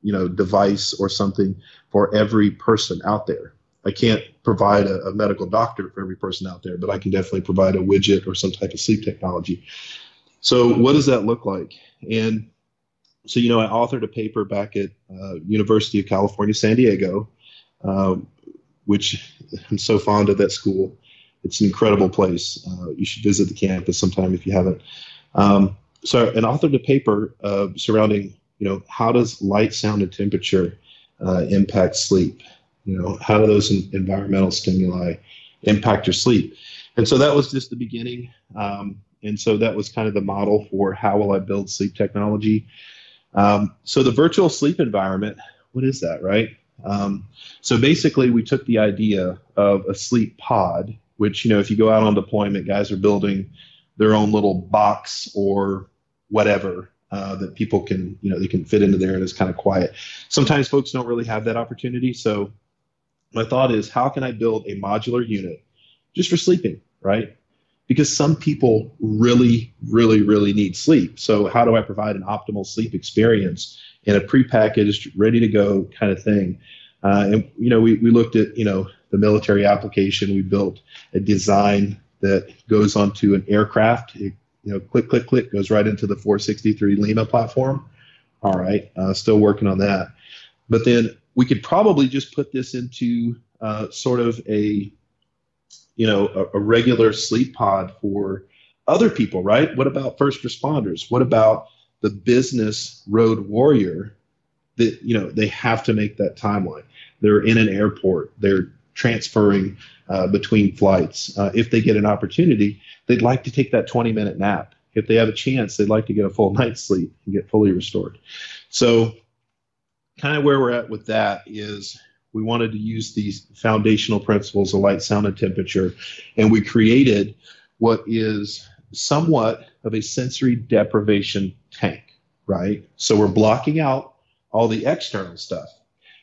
S2: you know, device or something for every person out there. I can't provide a, a medical doctor for every person out there, but I can definitely provide a widget or some type of sleep technology. So, what does that look like? And so you know, I authored a paper back at uh, University of California, San Diego, um, which I'm so fond of that school. It's an incredible place. Uh, you should visit the campus sometime if you haven't. Um, so, and authored a paper uh, surrounding, you know, how does light, sound, and temperature uh, impact sleep? You know, how do those environmental stimuli impact your sleep? And so that was just the beginning. Um, and so that was kind of the model for how will I build sleep technology. Um, so the virtual sleep environment, what is that, right? Um, so basically, we took the idea of a sleep pod, which you know, if you go out on deployment, guys are building their own little box or whatever uh, that people can, you know, they can fit into there and it's kind of quiet. Sometimes folks don't really have that opportunity. So my thought is, how can I build a modular unit just for sleeping, right? because some people really, really, really need sleep. So, how do I provide an optimal sleep experience in a prepackaged, ready to go kind of thing? Uh, and you know, we, we looked at you know the military application. We built a design that goes onto an aircraft. It, you know, click, click, click goes right into the 463 Lima platform. All right, uh, still working on that. But then we could probably just put this into uh, sort of a you know a, a regular sleep pod for other people, right? What about first responders? What about the business road warrior that you know they have to make that timeline? They're in an airport. They're transferring uh, between flights. Uh, if they get an opportunity, they'd like to take that 20 minute nap. If they have a chance, they'd like to get a full night's sleep and get fully restored. So, kind of where we're at with that is we wanted to use these foundational principles of light, sound, and temperature, and we created what is somewhat of a sensory deprivation tank, right? So we're blocking out all the external stuff.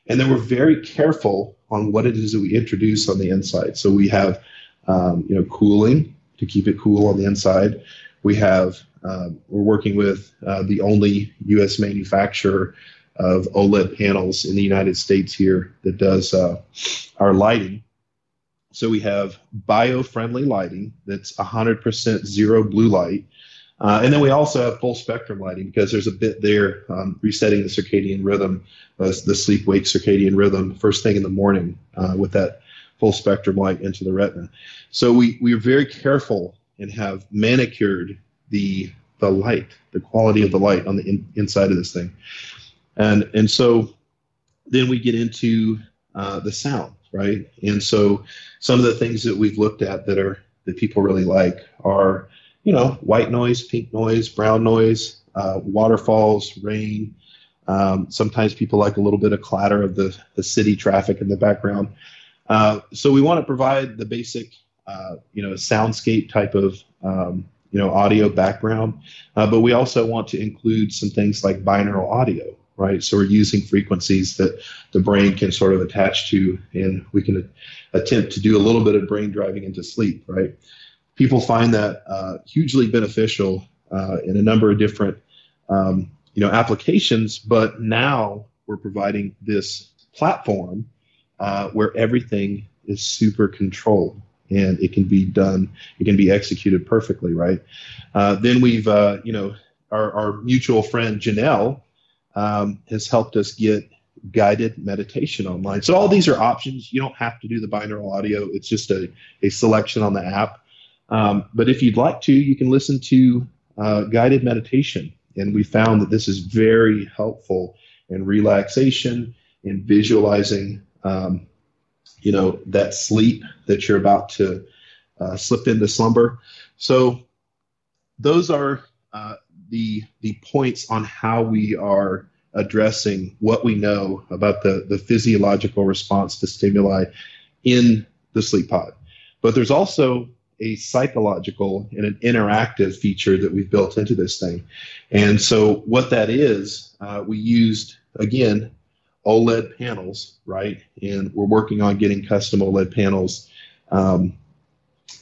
S2: And then we're very careful on what it is that we introduce on the inside. So we have, um, you know, cooling to keep it cool on the inside. We have, um, we're working with uh, the only U.S. manufacturer of OLED panels in the United States here that does uh, our lighting. So we have bio-friendly lighting that's 100% zero blue light. Uh, and then we also have full spectrum lighting because there's a bit there um, resetting the circadian rhythm, uh, the sleep wake circadian rhythm, first thing in the morning uh, with that full spectrum light into the retina. So we, we are very careful and have manicured the, the light, the quality of the light on the in, inside of this thing and and so then we get into uh, the sound, right? And so some of the things that we've looked at that are that people really like are you know white noise, pink noise, brown noise, uh, waterfalls, rain, Um, sometimes people like a little bit of clatter of the, the city traffic in the background. Uh, so we want to provide the basic, uh, you know, soundscape type of, um, you know, audio background, uh, but we also want to include some things like binaural audio, right? So we're using frequencies that the brain can sort of attach to, and we can attempt to do a little bit of brain driving into sleep, right? People find that uh, hugely beneficial uh, in a number of different um, you know applications but now we're providing this platform uh, where everything is super controlled and it can be done it can be executed perfectly right? Uh, then we've uh, you know our, our mutual friend janelle um, has helped us get guided meditation online. So all these are options. You don't have to do the binaural audio. It's just a, a selection on the app um, but if you'd like to you can listen to uh, guided meditation and we found that this is very helpful in relaxation, in visualizing, um, you know, that sleep that you're about to uh, slip into slumber. So those are uh, the the points on how we are addressing what we know about the the physiological response to stimuli in the sleep pod. But there's also a psychological and an interactive feature that we've built into this thing. And so, what that is, uh, we used again OLED panels, right? And we're working on getting custom OLED panels, um,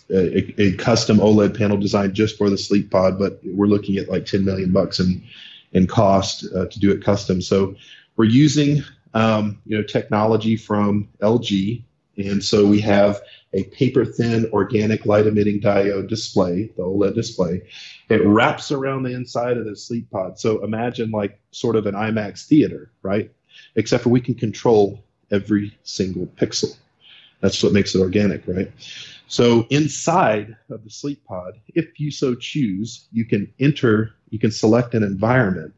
S2: a, a, custom OLED panel designed just for the sleep pod, but we're looking at like 10 million bucks in in cost uh, to do it custom. So we're using um, you know technology from LG, and so we have a paper thin organic light emitting diode display, the OLED display. It wraps around the inside of the sleep pod. So imagine like sort of an IMAX theater, right? Except for we can control every single pixel. That's what makes it organic, right? So inside of the sleep pod, if you so choose, you can enter, you can select an environment.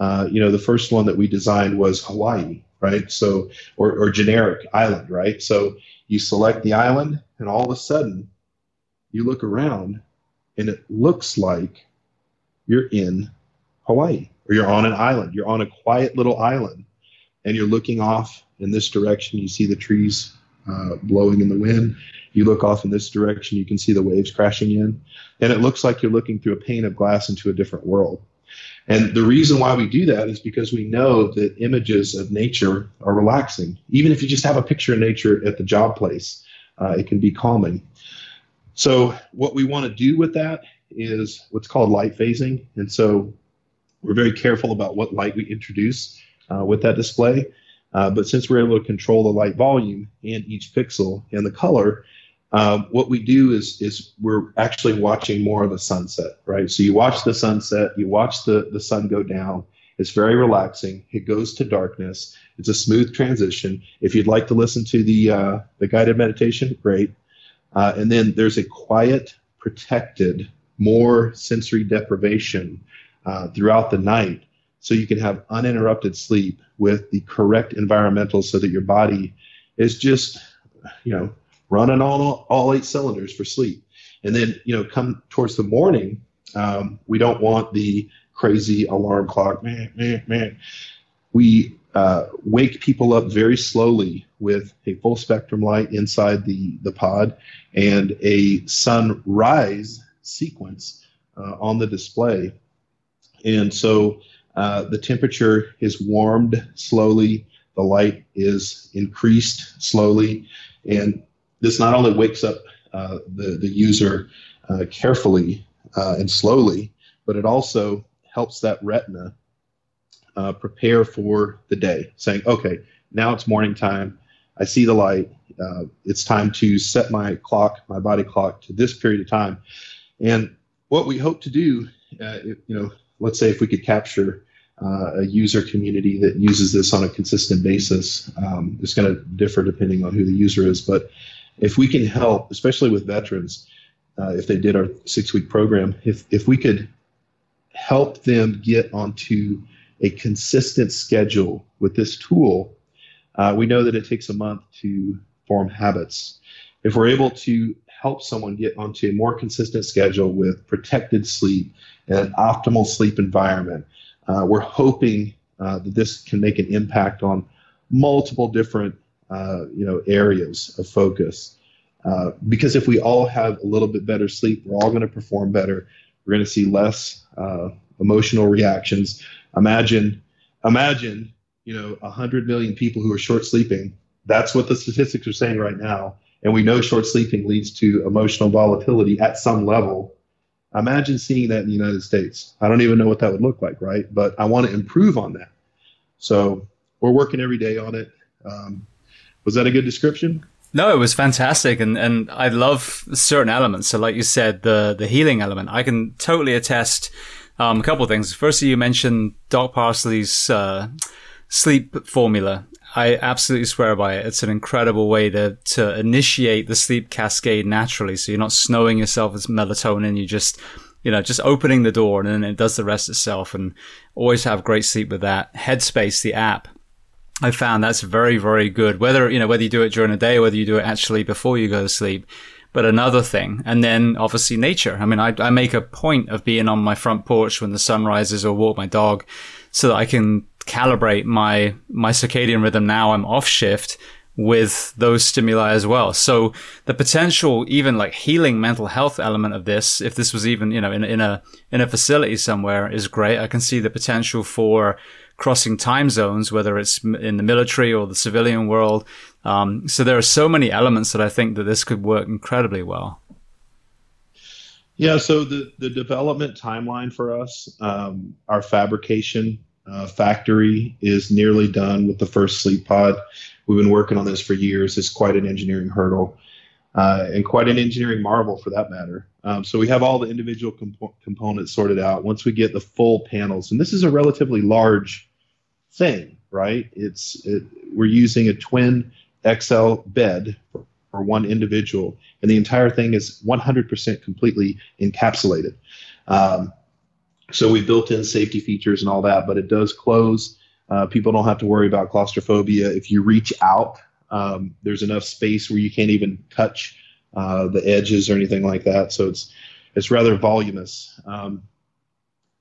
S2: Uh, you know, the first one that we designed was Hawaii, right? So, or, or generic island, right? So you select the island, and all of a sudden, you look around, and it looks like you're in Hawaii or you're on an island. You're on a quiet little island, and you're looking off in this direction. You see the trees uh, blowing in the wind. You look off in this direction, you can see the waves crashing in, and it looks like you're looking through a pane of glass into a different world. And the reason why we do that is because we know that images of nature are relaxing. Even if you just have a picture of nature at the job place, uh, it can be calming. So, what we want to do with that is what's called light phasing. And so, we're very careful about what light we introduce uh, with that display. Uh, but since we're able to control the light volume and each pixel and the color, um, what we do is is we're actually watching more of a sunset, right? So you watch the sunset, you watch the the sun go down. It's very relaxing. It goes to darkness. It's a smooth transition. If you'd like to listen to the uh, the guided meditation, great. Uh, and then there's a quiet, protected, more sensory deprivation uh, throughout the night, so you can have uninterrupted sleep with the correct environmental, so that your body is just, you know, running all all eight cylinders for sleep. And then you know, come towards the morning, um, we don't want the crazy alarm clock. Man, man, man. We uh, wake people up very slowly with a full spectrum light inside the the pod and a sunrise sequence uh, on the display. And so uh, the temperature is warmed slowly, the light is increased slowly, and this not only wakes up uh, the, the user uh, carefully uh, and slowly, but it also helps that retina uh, prepare for the day, saying, okay, now it's morning time. I see the light. Uh, it's time to set my clock, my body clock, to this period of time. And what we hope to do, you know, let's say if we could capture uh, a user community that uses this on a consistent basis. Um, it's going to differ depending on who the user is, but if we can help, especially with veterans, uh, if they did our six week program, if, if we could help them get onto a consistent schedule with this tool, uh, we know that it takes a month to form habits. If we're able to help someone get onto a more consistent schedule with protected sleep and an optimal sleep environment, uh, we're hoping uh, that this can make an impact on multiple different uh, you know areas of focus. Uh, because if we all have a little bit better sleep, we're all going to perform better. We're going to see less uh, emotional reactions. Imagine, imagine, you know, hundred million people who are short sleeping. That's what the statistics are saying right now, and we know short sleeping leads to emotional volatility at some level. Imagine seeing that in the United States. I don't even know what that would look like, right? But I want to improve on that. So we're working every day on it. Um, was that a good description?
S1: No, it was fantastic, and and I love certain elements. So, like you said, the the healing element, I can totally attest. Um, a couple of things. Firstly, you mentioned Doc Parsley's uh, sleep formula. I absolutely swear by it. It's an incredible way to to initiate the sleep cascade naturally. So you're not snowing yourself with melatonin. You just you know, just opening the door and then it does the rest itself and always have great sleep with that. Headspace, the app, I found that's very, very good. Whether, you know, whether you do it during the day whether you do it actually before you go to sleep. But another thing, and then obviously nature. I mean, I, I make a point of being on my front porch when the sun rises or walk my dog so that I can calibrate my, my circadian rhythm now I'm off shift with those stimuli as well. So the potential, even like healing mental health element of this, if this was even, you know, in, in a, in a facility somewhere is great. I can see the potential for crossing time zones, whether it's in the military or the civilian world. Um, so there are so many elements that I think that this could work incredibly well.
S2: Yeah, so the, the development timeline for us, um, our fabrication uh, factory is nearly done with the first sleep pod. We've been working on this for years. It's quite an engineering hurdle uh, and quite an engineering marvel for that matter. Um, so we have all the individual comp- components sorted out. Once we get the full panels, and this is a relatively large thing, right? It's it, we're using a twin XL bed for, for one individual, and the entire thing is 100% completely encapsulated. Um, so we built in safety features and all that, but it does close. Uh, people don't have to worry about claustrophobia. If you reach out um, there's enough space where you can't even touch uh, the edges or anything like that. So it's it's rather voluminous. Um,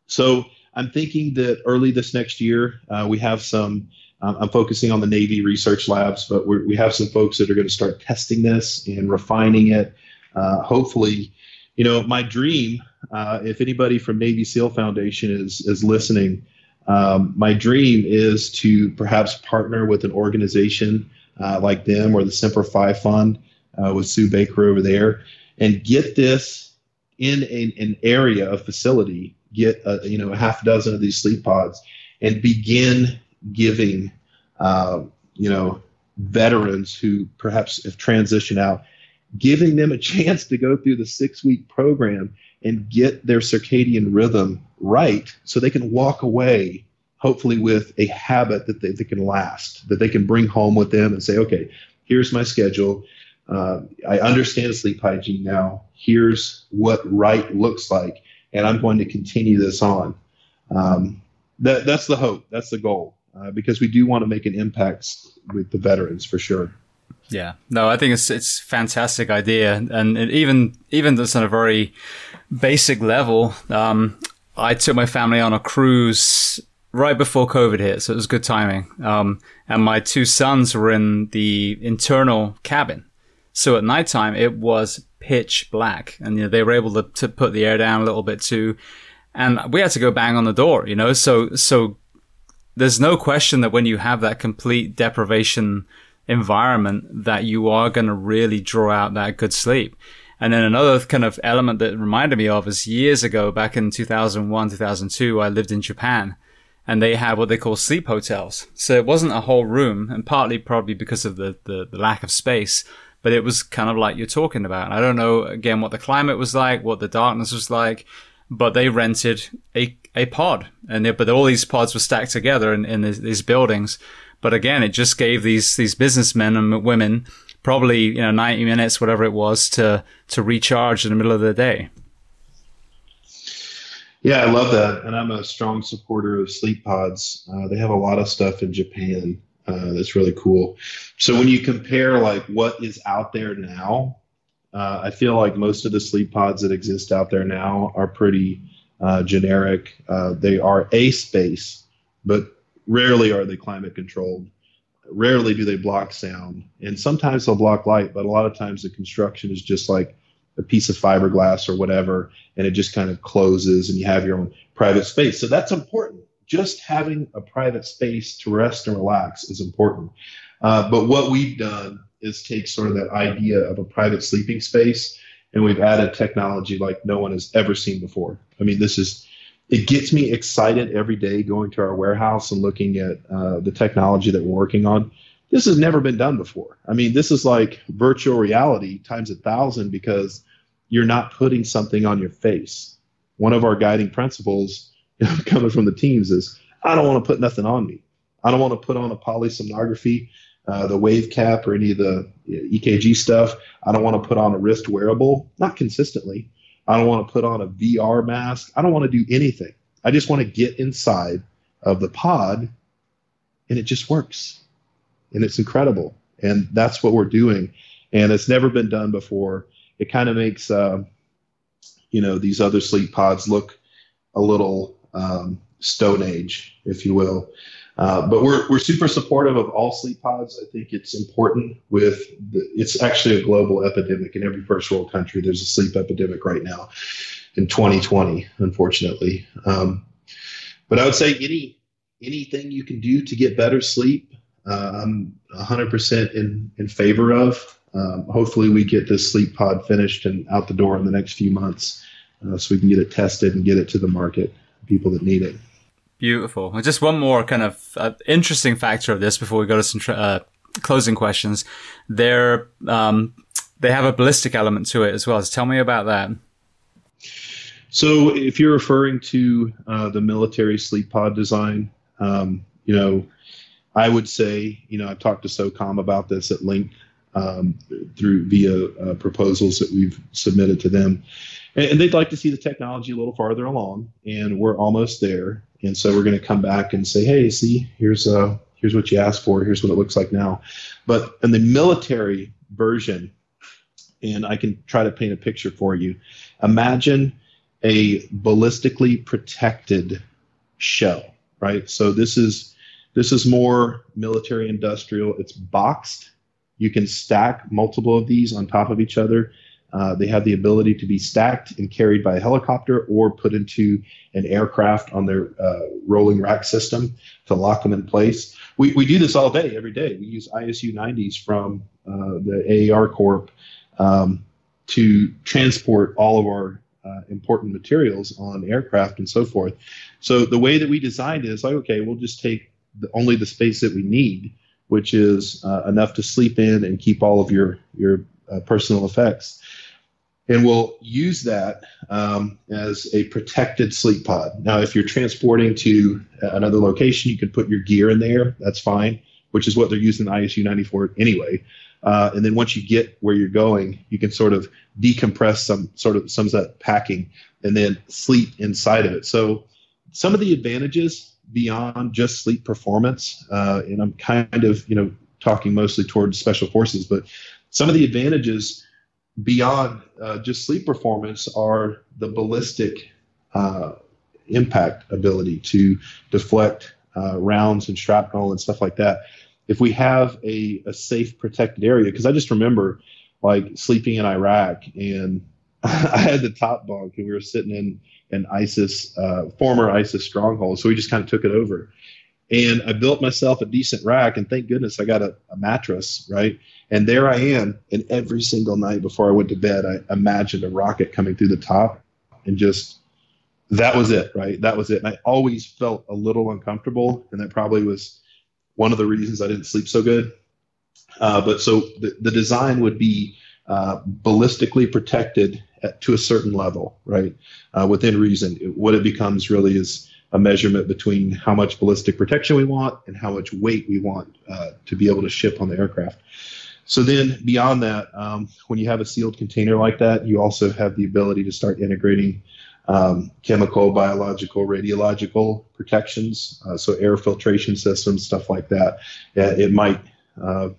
S2: so I'm thinking that early this next year uh, we have some. Um, I'm focusing on the Navy research labs, but we have some folks that are going to start testing this and refining it. Uh, hopefully, you know, my dream. Uh, if anybody from Navy SEAL Foundation is is listening, um, my dream is to perhaps partner with an organization uh, like them or the Semper Fi Fund uh, with Sue Baker over there, and get this in a, an area of facility. Get a, you know a half dozen of these sleep pods and begin giving uh, you know veterans who perhaps have transitioned out, giving them a chance to go through the six week program and get their circadian rhythm right so they can walk away hopefully with a habit that they, that can last, that they can bring home with them and say, okay, here's my schedule. Uh, I understand sleep hygiene now. Here's what right looks like, and I'm going to continue this on. Um, that, that's the hope. That's the goal, uh, because we do want to make an impact with the veterans for sure.
S1: Yeah, no, I think it's it's fantastic idea, and it even even just on a very basic level. Um, I took my family on a cruise right before COVID hit, so it was good timing. Um, and my two sons were in the internal cabin. So at nighttime, it was pitch black and, you know, they were able to, to put the air down a little bit too. And we had to go bang on the door, you know, so, so there's no question that when you have that complete deprivation environment that you are going to really draw out that good sleep. And then another kind of element that reminded me of is years ago, back in 2001, 2002, I lived in Japan and they had what they call sleep hotels. So it wasn't a whole room, and partly probably because of the, the, the, lack of space, but it was kind of like you're talking about. I don't know again what the climate was like, what the darkness was like, but they rented a, a pod, and they, but all these pods were stacked together in, in these, buildings. But again, it just gave these these businessmen and women probably you know 90 minutes, whatever it was, to to recharge in the middle of the day.
S2: Yeah, I love that, and I'm a strong supporter of sleep pods. Uh, they have a lot of stuff in Japan uh, that's really cool. So when you compare like what is out there now, uh, I feel like most of the sleep pods that exist out there now are pretty uh, generic. Uh, they are a space, but rarely are they climate controlled. Rarely do they block sound, and sometimes they'll block light, but a lot of times the construction is just like a piece of fiberglass or whatever, and it just kind of closes, and you have your own private space. So that's important. Just having a private space to rest and relax is important. Uh, but what we've done is take sort of that idea of a private sleeping space and we've added technology like no one has ever seen before. I mean, this is it gets me excited every day going to our warehouse and looking at uh, the technology that we're working on. This has never been done before. I mean, this is like virtual reality times a thousand because you're not putting something on your face. One of our guiding principles coming from the teams is I don't want to put nothing on me. I don't want to put on a polysomnography uh, the wave cap or any of the EKG stuff. I don't want to put on a wrist wearable, not consistently. I don't want to put on a VR mask. I don't want to do anything. I just want to get inside of the pod and it just works. And it's incredible. And that's what we're doing. And it's never been done before. It kind of makes, uh, you know, these other sleep pods look a little um, stone age, if you will. Uh, but we're, we're super supportive of all sleep pods. I think it's important with the, it's actually a global epidemic in every first world country. There's a sleep epidemic right now in 2020, unfortunately. Um, but I would say any anything you can do to get better sleep, I'm 100% in, in favor of. Um, hopefully, we get this sleep pod finished and out the door in the next few months uh, so we can get it tested and get it to the market, people that need it.
S1: Beautiful. Just one more kind of uh, interesting factor of this before we go to some uh, closing questions. They're, um, they have a ballistic element to it as well. So tell me about that.
S2: So, if you're referring to uh, the military sleep pod design, um, you know, I would say, you know, I've talked to SOCOM about this at length um, through via uh, proposals that we've submitted to them, and, and, they'd like to see the technology a little farther along, and we're almost there. And so we're going to come back and say, hey, see, here's uh, here's what you asked for. Here's what it looks like now. But in the military version, and I can try to paint a picture for you. Imagine a ballistically protected shell, right? So this is this is more military industrial. It's boxed. You can stack multiple of these on top of each other uh, they have the ability to be stacked and carried by a helicopter or put into an aircraft on their uh, rolling rack system to lock them in place. We, we do this all day, every day. We use ISU 90s from uh, the AAR Corp um, to transport all of our uh, important materials on aircraft and so forth. So the way that we designed it is like, okay, we'll just take only the space that we need, which is uh, enough to sleep in and keep all of your your uh, personal effects and we'll use that um, as a protected sleep pod. Now, if you're transporting to another location, you can put your gear in there. That's fine, which is what they're using the ISU 94 anyway. Uh, and then once you get where you're going, you can sort of decompress some sort of some of that packing and then sleep inside of it. So some of the advantages beyond just sleep performance, uh, and I'm kind of you know talking mostly towards special forces, but some of the advantages beyond uh, just sleep performance are the ballistic uh, impact ability to deflect uh, rounds and shrapnel and stuff like that. If we have a, a safe, protected area, because I just remember like sleeping in Iraq and I had the top bunk and we were sitting in an ISIS, uh, former ISIS stronghold. So we just kind of took it over. And I built myself a decent rack, and thank goodness I got a, a mattress, right? And there I am. And every single night before I went to bed, I imagined a rocket coming through the top and just that was it, right? That was it. And I always felt a little uncomfortable. And that probably was one of the reasons I didn't sleep so good. Uh, but so the, the design would be uh, ballistically protected at, to a certain level, right? Uh, within reason. It, what it becomes really is a measurement between how much ballistic protection we want and how much weight we want uh, to be able to ship on the aircraft. So then beyond that, um, when you have a sealed container like that, you also have the ability to start integrating um, chemical, biological, radiological protections. Uh, so air filtration systems, stuff like that. It might uh,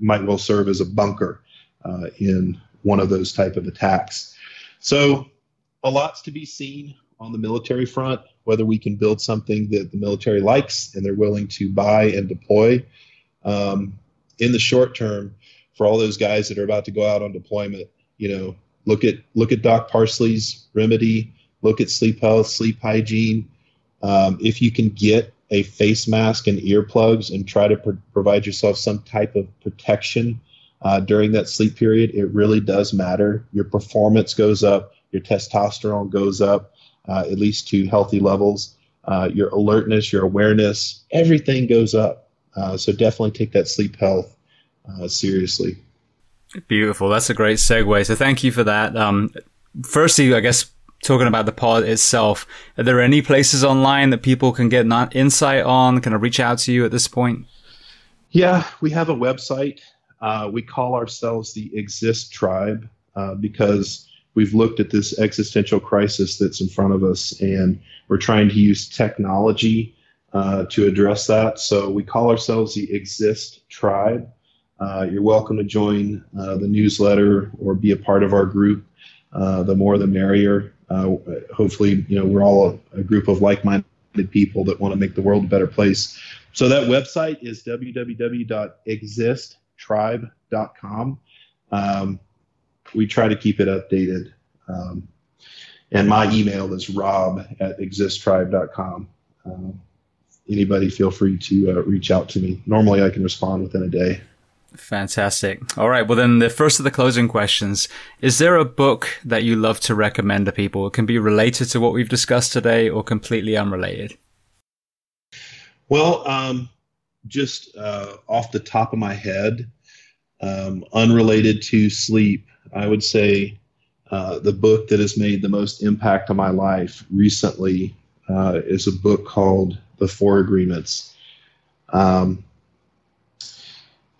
S2: might well serve as a bunker uh, in one of those type of attacks. So a lot's to be seen on the military front, whether we can build something that the military likes and they're willing to buy and deploy. Um, in the short term, for all those guys that are about to go out on deployment, you know, look at look at Doc Parsley's remedy, look at sleep health, sleep hygiene. Um, if you can get a face mask and earplugs and try to provide yourself some type of protection uh, during that sleep period, it really does matter. Your performance goes up, your testosterone goes up, uh, at least to healthy levels. Uh, your alertness, your awareness, everything goes up. Uh, so definitely take that sleep health uh, seriously.
S1: Beautiful. That's a great segue. So thank you for that. Um, firstly, I guess talking about the pod itself, are there any places online that people can get insight on? Can I reach out to you at this point?
S2: Yeah, we have a website. Uh, we call ourselves the Exist Tribe uh, because we've looked at this existential crisis that's in front of us and we're trying to use technology uh, to address that. So we call ourselves the Exist Tribe. Uh, you're welcome to join uh, the newsletter or be a part of our group. Uh, the more, the merrier. Hopefully, you know we're all a, a group of like-minded people that want to make the world a better place. So that website is www.existtribe.com. Um, we try to keep it updated. Um, and my email is rob at existtribe.com. Um, anybody feel free to uh, reach out to me. Normally, I can respond within a day.
S1: Fantastic. All right. Well, then the first of the closing questions. Is there a book that you love to recommend to people? It can be related to what we've discussed today or completely unrelated.
S2: Well, um, just uh, off the top of my head, um, unrelated to sleep, I would say uh, the book that has made the most impact on my life recently uh, is a book called The Four Agreements. Um,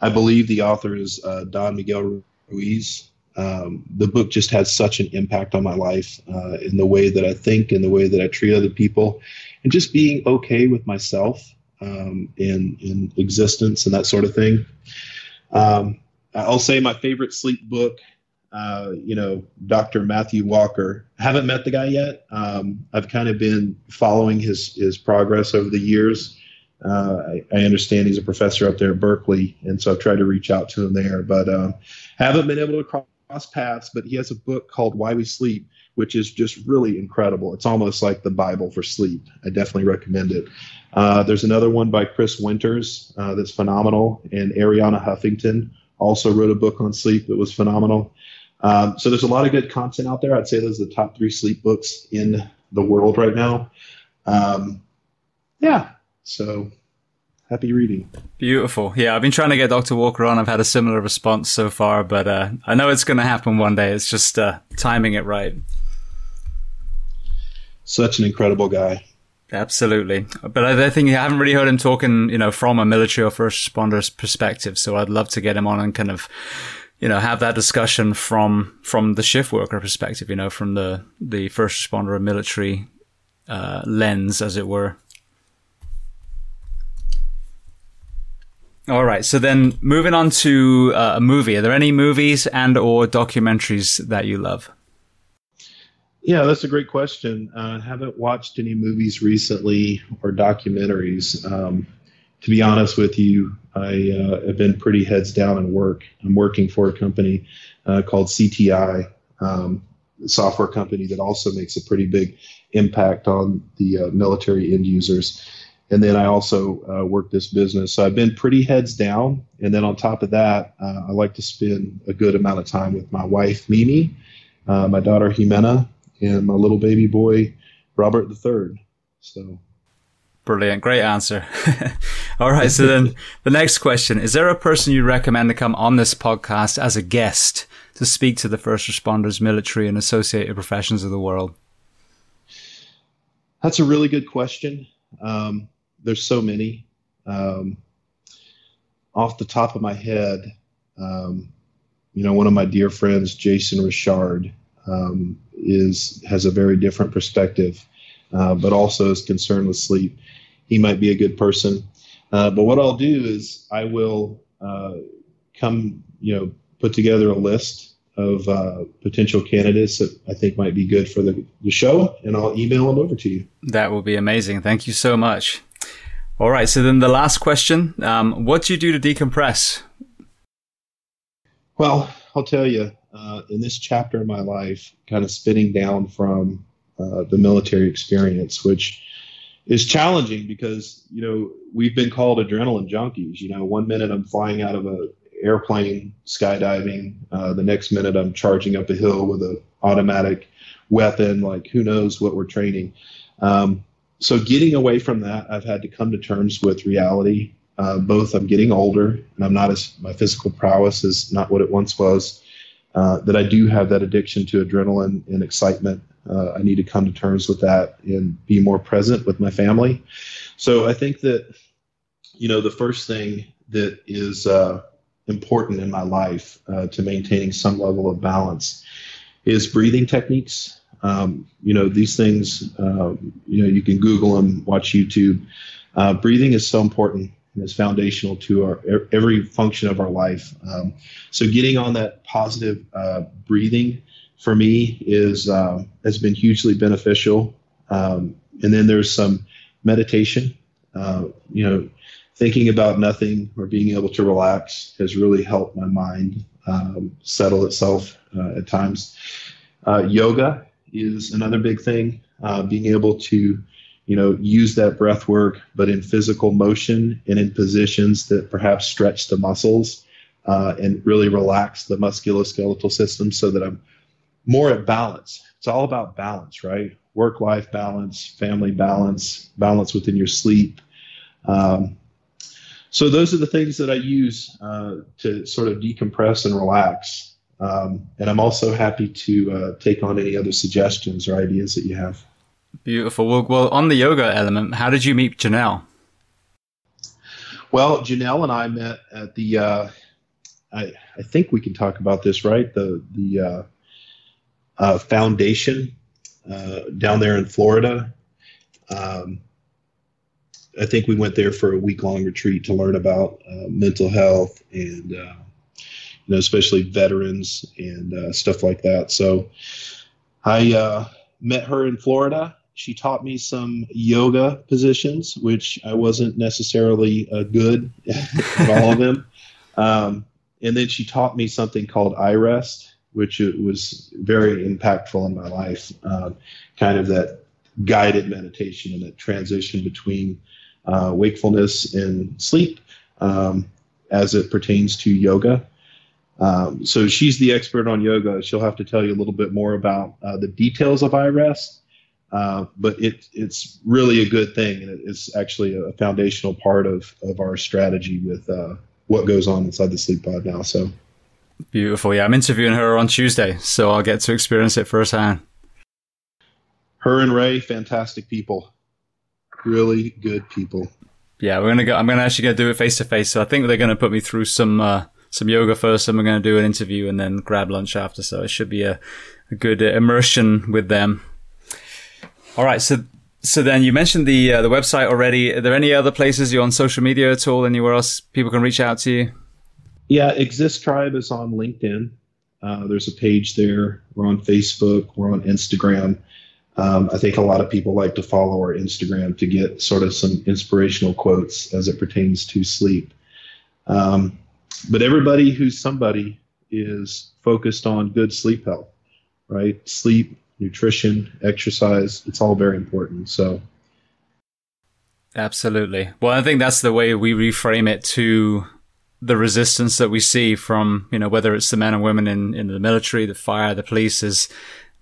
S2: I believe the author is uh, Don Miguel Ruiz. Um, the book just has such an impact on my life uh, in the way that I think, in the way that I treat other people, and just being okay with myself um, in in existence and that sort of thing. Um, I'll say my favorite sleep book. Uh, you know, Dr. Matthew Walker. I haven't met the guy yet. Um, I've kind of been following his his progress over the years. Uh, I, I, understand he's a professor up there at Berkeley, and so I've tried to reach out to him there, but um, haven't been able to cross paths. But he has a book called Why We Sleep, which is just really incredible. It's almost like the Bible for sleep. I definitely recommend it. Uh, there's another one by Chris Winters uh, that's phenomenal, and Arianna Huffington also wrote a book on sleep that was phenomenal. Um, so there's a lot of good content out there. I'd say those are the top three sleep books in the world right now. Um, yeah, so happy reading.
S1: Beautiful. Yeah, I've been trying to get Dr. Walker on. I've had a similar response so far, but uh, I know it's going to happen one day. It's just uh, timing it right.
S2: Such an incredible guy.
S1: Absolutely. But I think I haven't really heard him talking, you know, from a military or first responder's perspective. So I'd love to get him on and kind of, you know, have that discussion from, from the shift worker perspective, you know, from the, the first responder military, uh, lens, as it were. All right. So then moving on to uh, a movie. Are there any movies and or documentaries that you love?
S2: Yeah, that's a great question. I uh, haven't watched any movies recently or documentaries. Um, to be honest with you, I uh, have been pretty heads down in work. I'm working for a company uh, called CTI, um, a software company that also makes a pretty big impact on the uh, military end users and then I also uh, work this business. So I've been pretty heads down, and then on top of that, uh, I like to spend a good amount of time with my wife Mimi, uh, my daughter Jimena, and my little baby boy Robert the Third. So.
S1: Brilliant. Great answer. All right. So then the next question, is there a person you recommend to come on this podcast as a guest to speak to the first responders, military and associated professions of the world?
S2: That's a really good question. Um, there's so many. Um, off the top of my head, um, you know, one of my dear friends, Jason Richard, um, is has a very different perspective, uh, but also is concerned with sleep. He might be a good person. Uh, but what I'll do is I will uh, come, you know, put together a list of uh, potential candidates that I think might be good for the, the show, and I'll email them over to you.
S1: That will be amazing. Thank you so much. All right. So then the last question: um, What do you do to decompress?
S2: Well, I'll tell you. Uh, in this chapter of my life, kind of spinning down from uh, the military experience, which is challenging because you know we've been called adrenaline junkies. You know, one minute I'm flying out of a airplane skydiving, uh, the next minute I'm charging up a hill with an automatic weapon. Like who knows what we're training. Um, so getting away from that, I've had to come to terms with reality. Uh, both I'm getting older and I'm not as my physical prowess is not what it once was. Uh, that I do have that addiction to adrenaline and excitement. Uh, I need to come to terms with that and be more present with my family. So I think that, you know, the first thing that is uh, important in my life uh, to maintaining some level of balance is breathing techniques. Um, you know, these things, um, you know, you can Google them, watch YouTube. Uh, breathing is so important and is foundational to our every function of our life. Um, so getting on that positive uh, breathing for me is uh, has been hugely beneficial. Um, and then there's some meditation. Uh, you know, thinking about nothing or being able to relax has really helped my mind um, settle itself uh, at times. Uh, yoga is another big thing. Uh, being able to, you know, use that breath work, but in physical motion and in positions that perhaps stretch the muscles uh, and really relax the musculoskeletal system so that I'm more at balance. It's all about balance, right? Work life balance, family balance, balance within your sleep. Um, so those are the things that I use uh, to sort of decompress and relax. Um, and I'm also happy to uh, take on any other suggestions or ideas that you have.
S1: Beautiful. Well, well, on the yoga element, how did you meet Janelle?
S2: Well, Janelle and I met at the. Uh, I, I think we can talk about this, right? The the uh, uh, foundation uh, down there in Florida. Um, I think we went there for a week long retreat to learn about uh, mental health and uh, you know especially veterans and stuff like that. So I met her in Florida. She taught me some yoga positions, which I wasn't necessarily uh, good at all of them. Um, and then she taught me something called iRest, which was very impactful in my life. Um, kind of that guided meditation and that transition between uh, wakefulness and sleep um, as it pertains to yoga. Um, so she's the expert on yoga. She'll have to tell you a little bit more about uh, the details of iRest. Uh, but it, it's really a good thing, and it's actually a foundational part of, of our strategy with uh, what goes on inside the sleep pod now. So
S1: beautiful. Yeah, I'm interviewing her on Tuesday, so I'll get to experience it firsthand.
S2: Her and Ray, fantastic people really good people.
S1: Yeah, we're gonna go. I'm gonna actually gonna do it face to face. So I think they're gonna put me through some uh, some yoga first, and we're gonna do an interview and then grab lunch after. So it should be a, a good immersion with them. All right, so so then you mentioned the uh, the website already. Are there any other places you're on social media at all? Anywhere else people can reach out to you?
S2: Yeah, Exist Tribe is on LinkedIn. Uh, there's a page there. We're on Facebook. We're on Instagram. Um, I think a lot of people like to follow our Instagram to get sort of some inspirational quotes as it pertains to sleep. Um, but everybody who's somebody is focused on good sleep health, right? Sleep, nutrition, exercise, it's all very important. So,
S1: absolutely. Well, I think that's the way we reframe it to the resistance that we see from, you know, whether it's the men and women in, in the military, the fire, the police is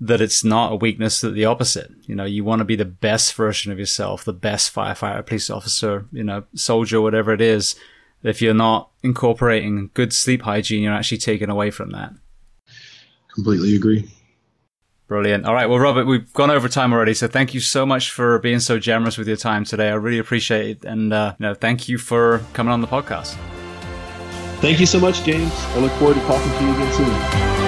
S1: that it's not a weakness, that the opposite. You know, you want to be the best version of yourself, the best firefighter, police officer, you know, soldier, whatever it is. If you're not incorporating good sleep hygiene, you're actually taken away from that.
S2: Completely agree.
S1: Brilliant. All right. Well, Robert, we've gone over time already. So thank you so much for being so generous with your time today. I really appreciate it. And, uh, you know, thank you for coming on the podcast.
S2: Thank you so much, James. I look forward to talking to you again soon.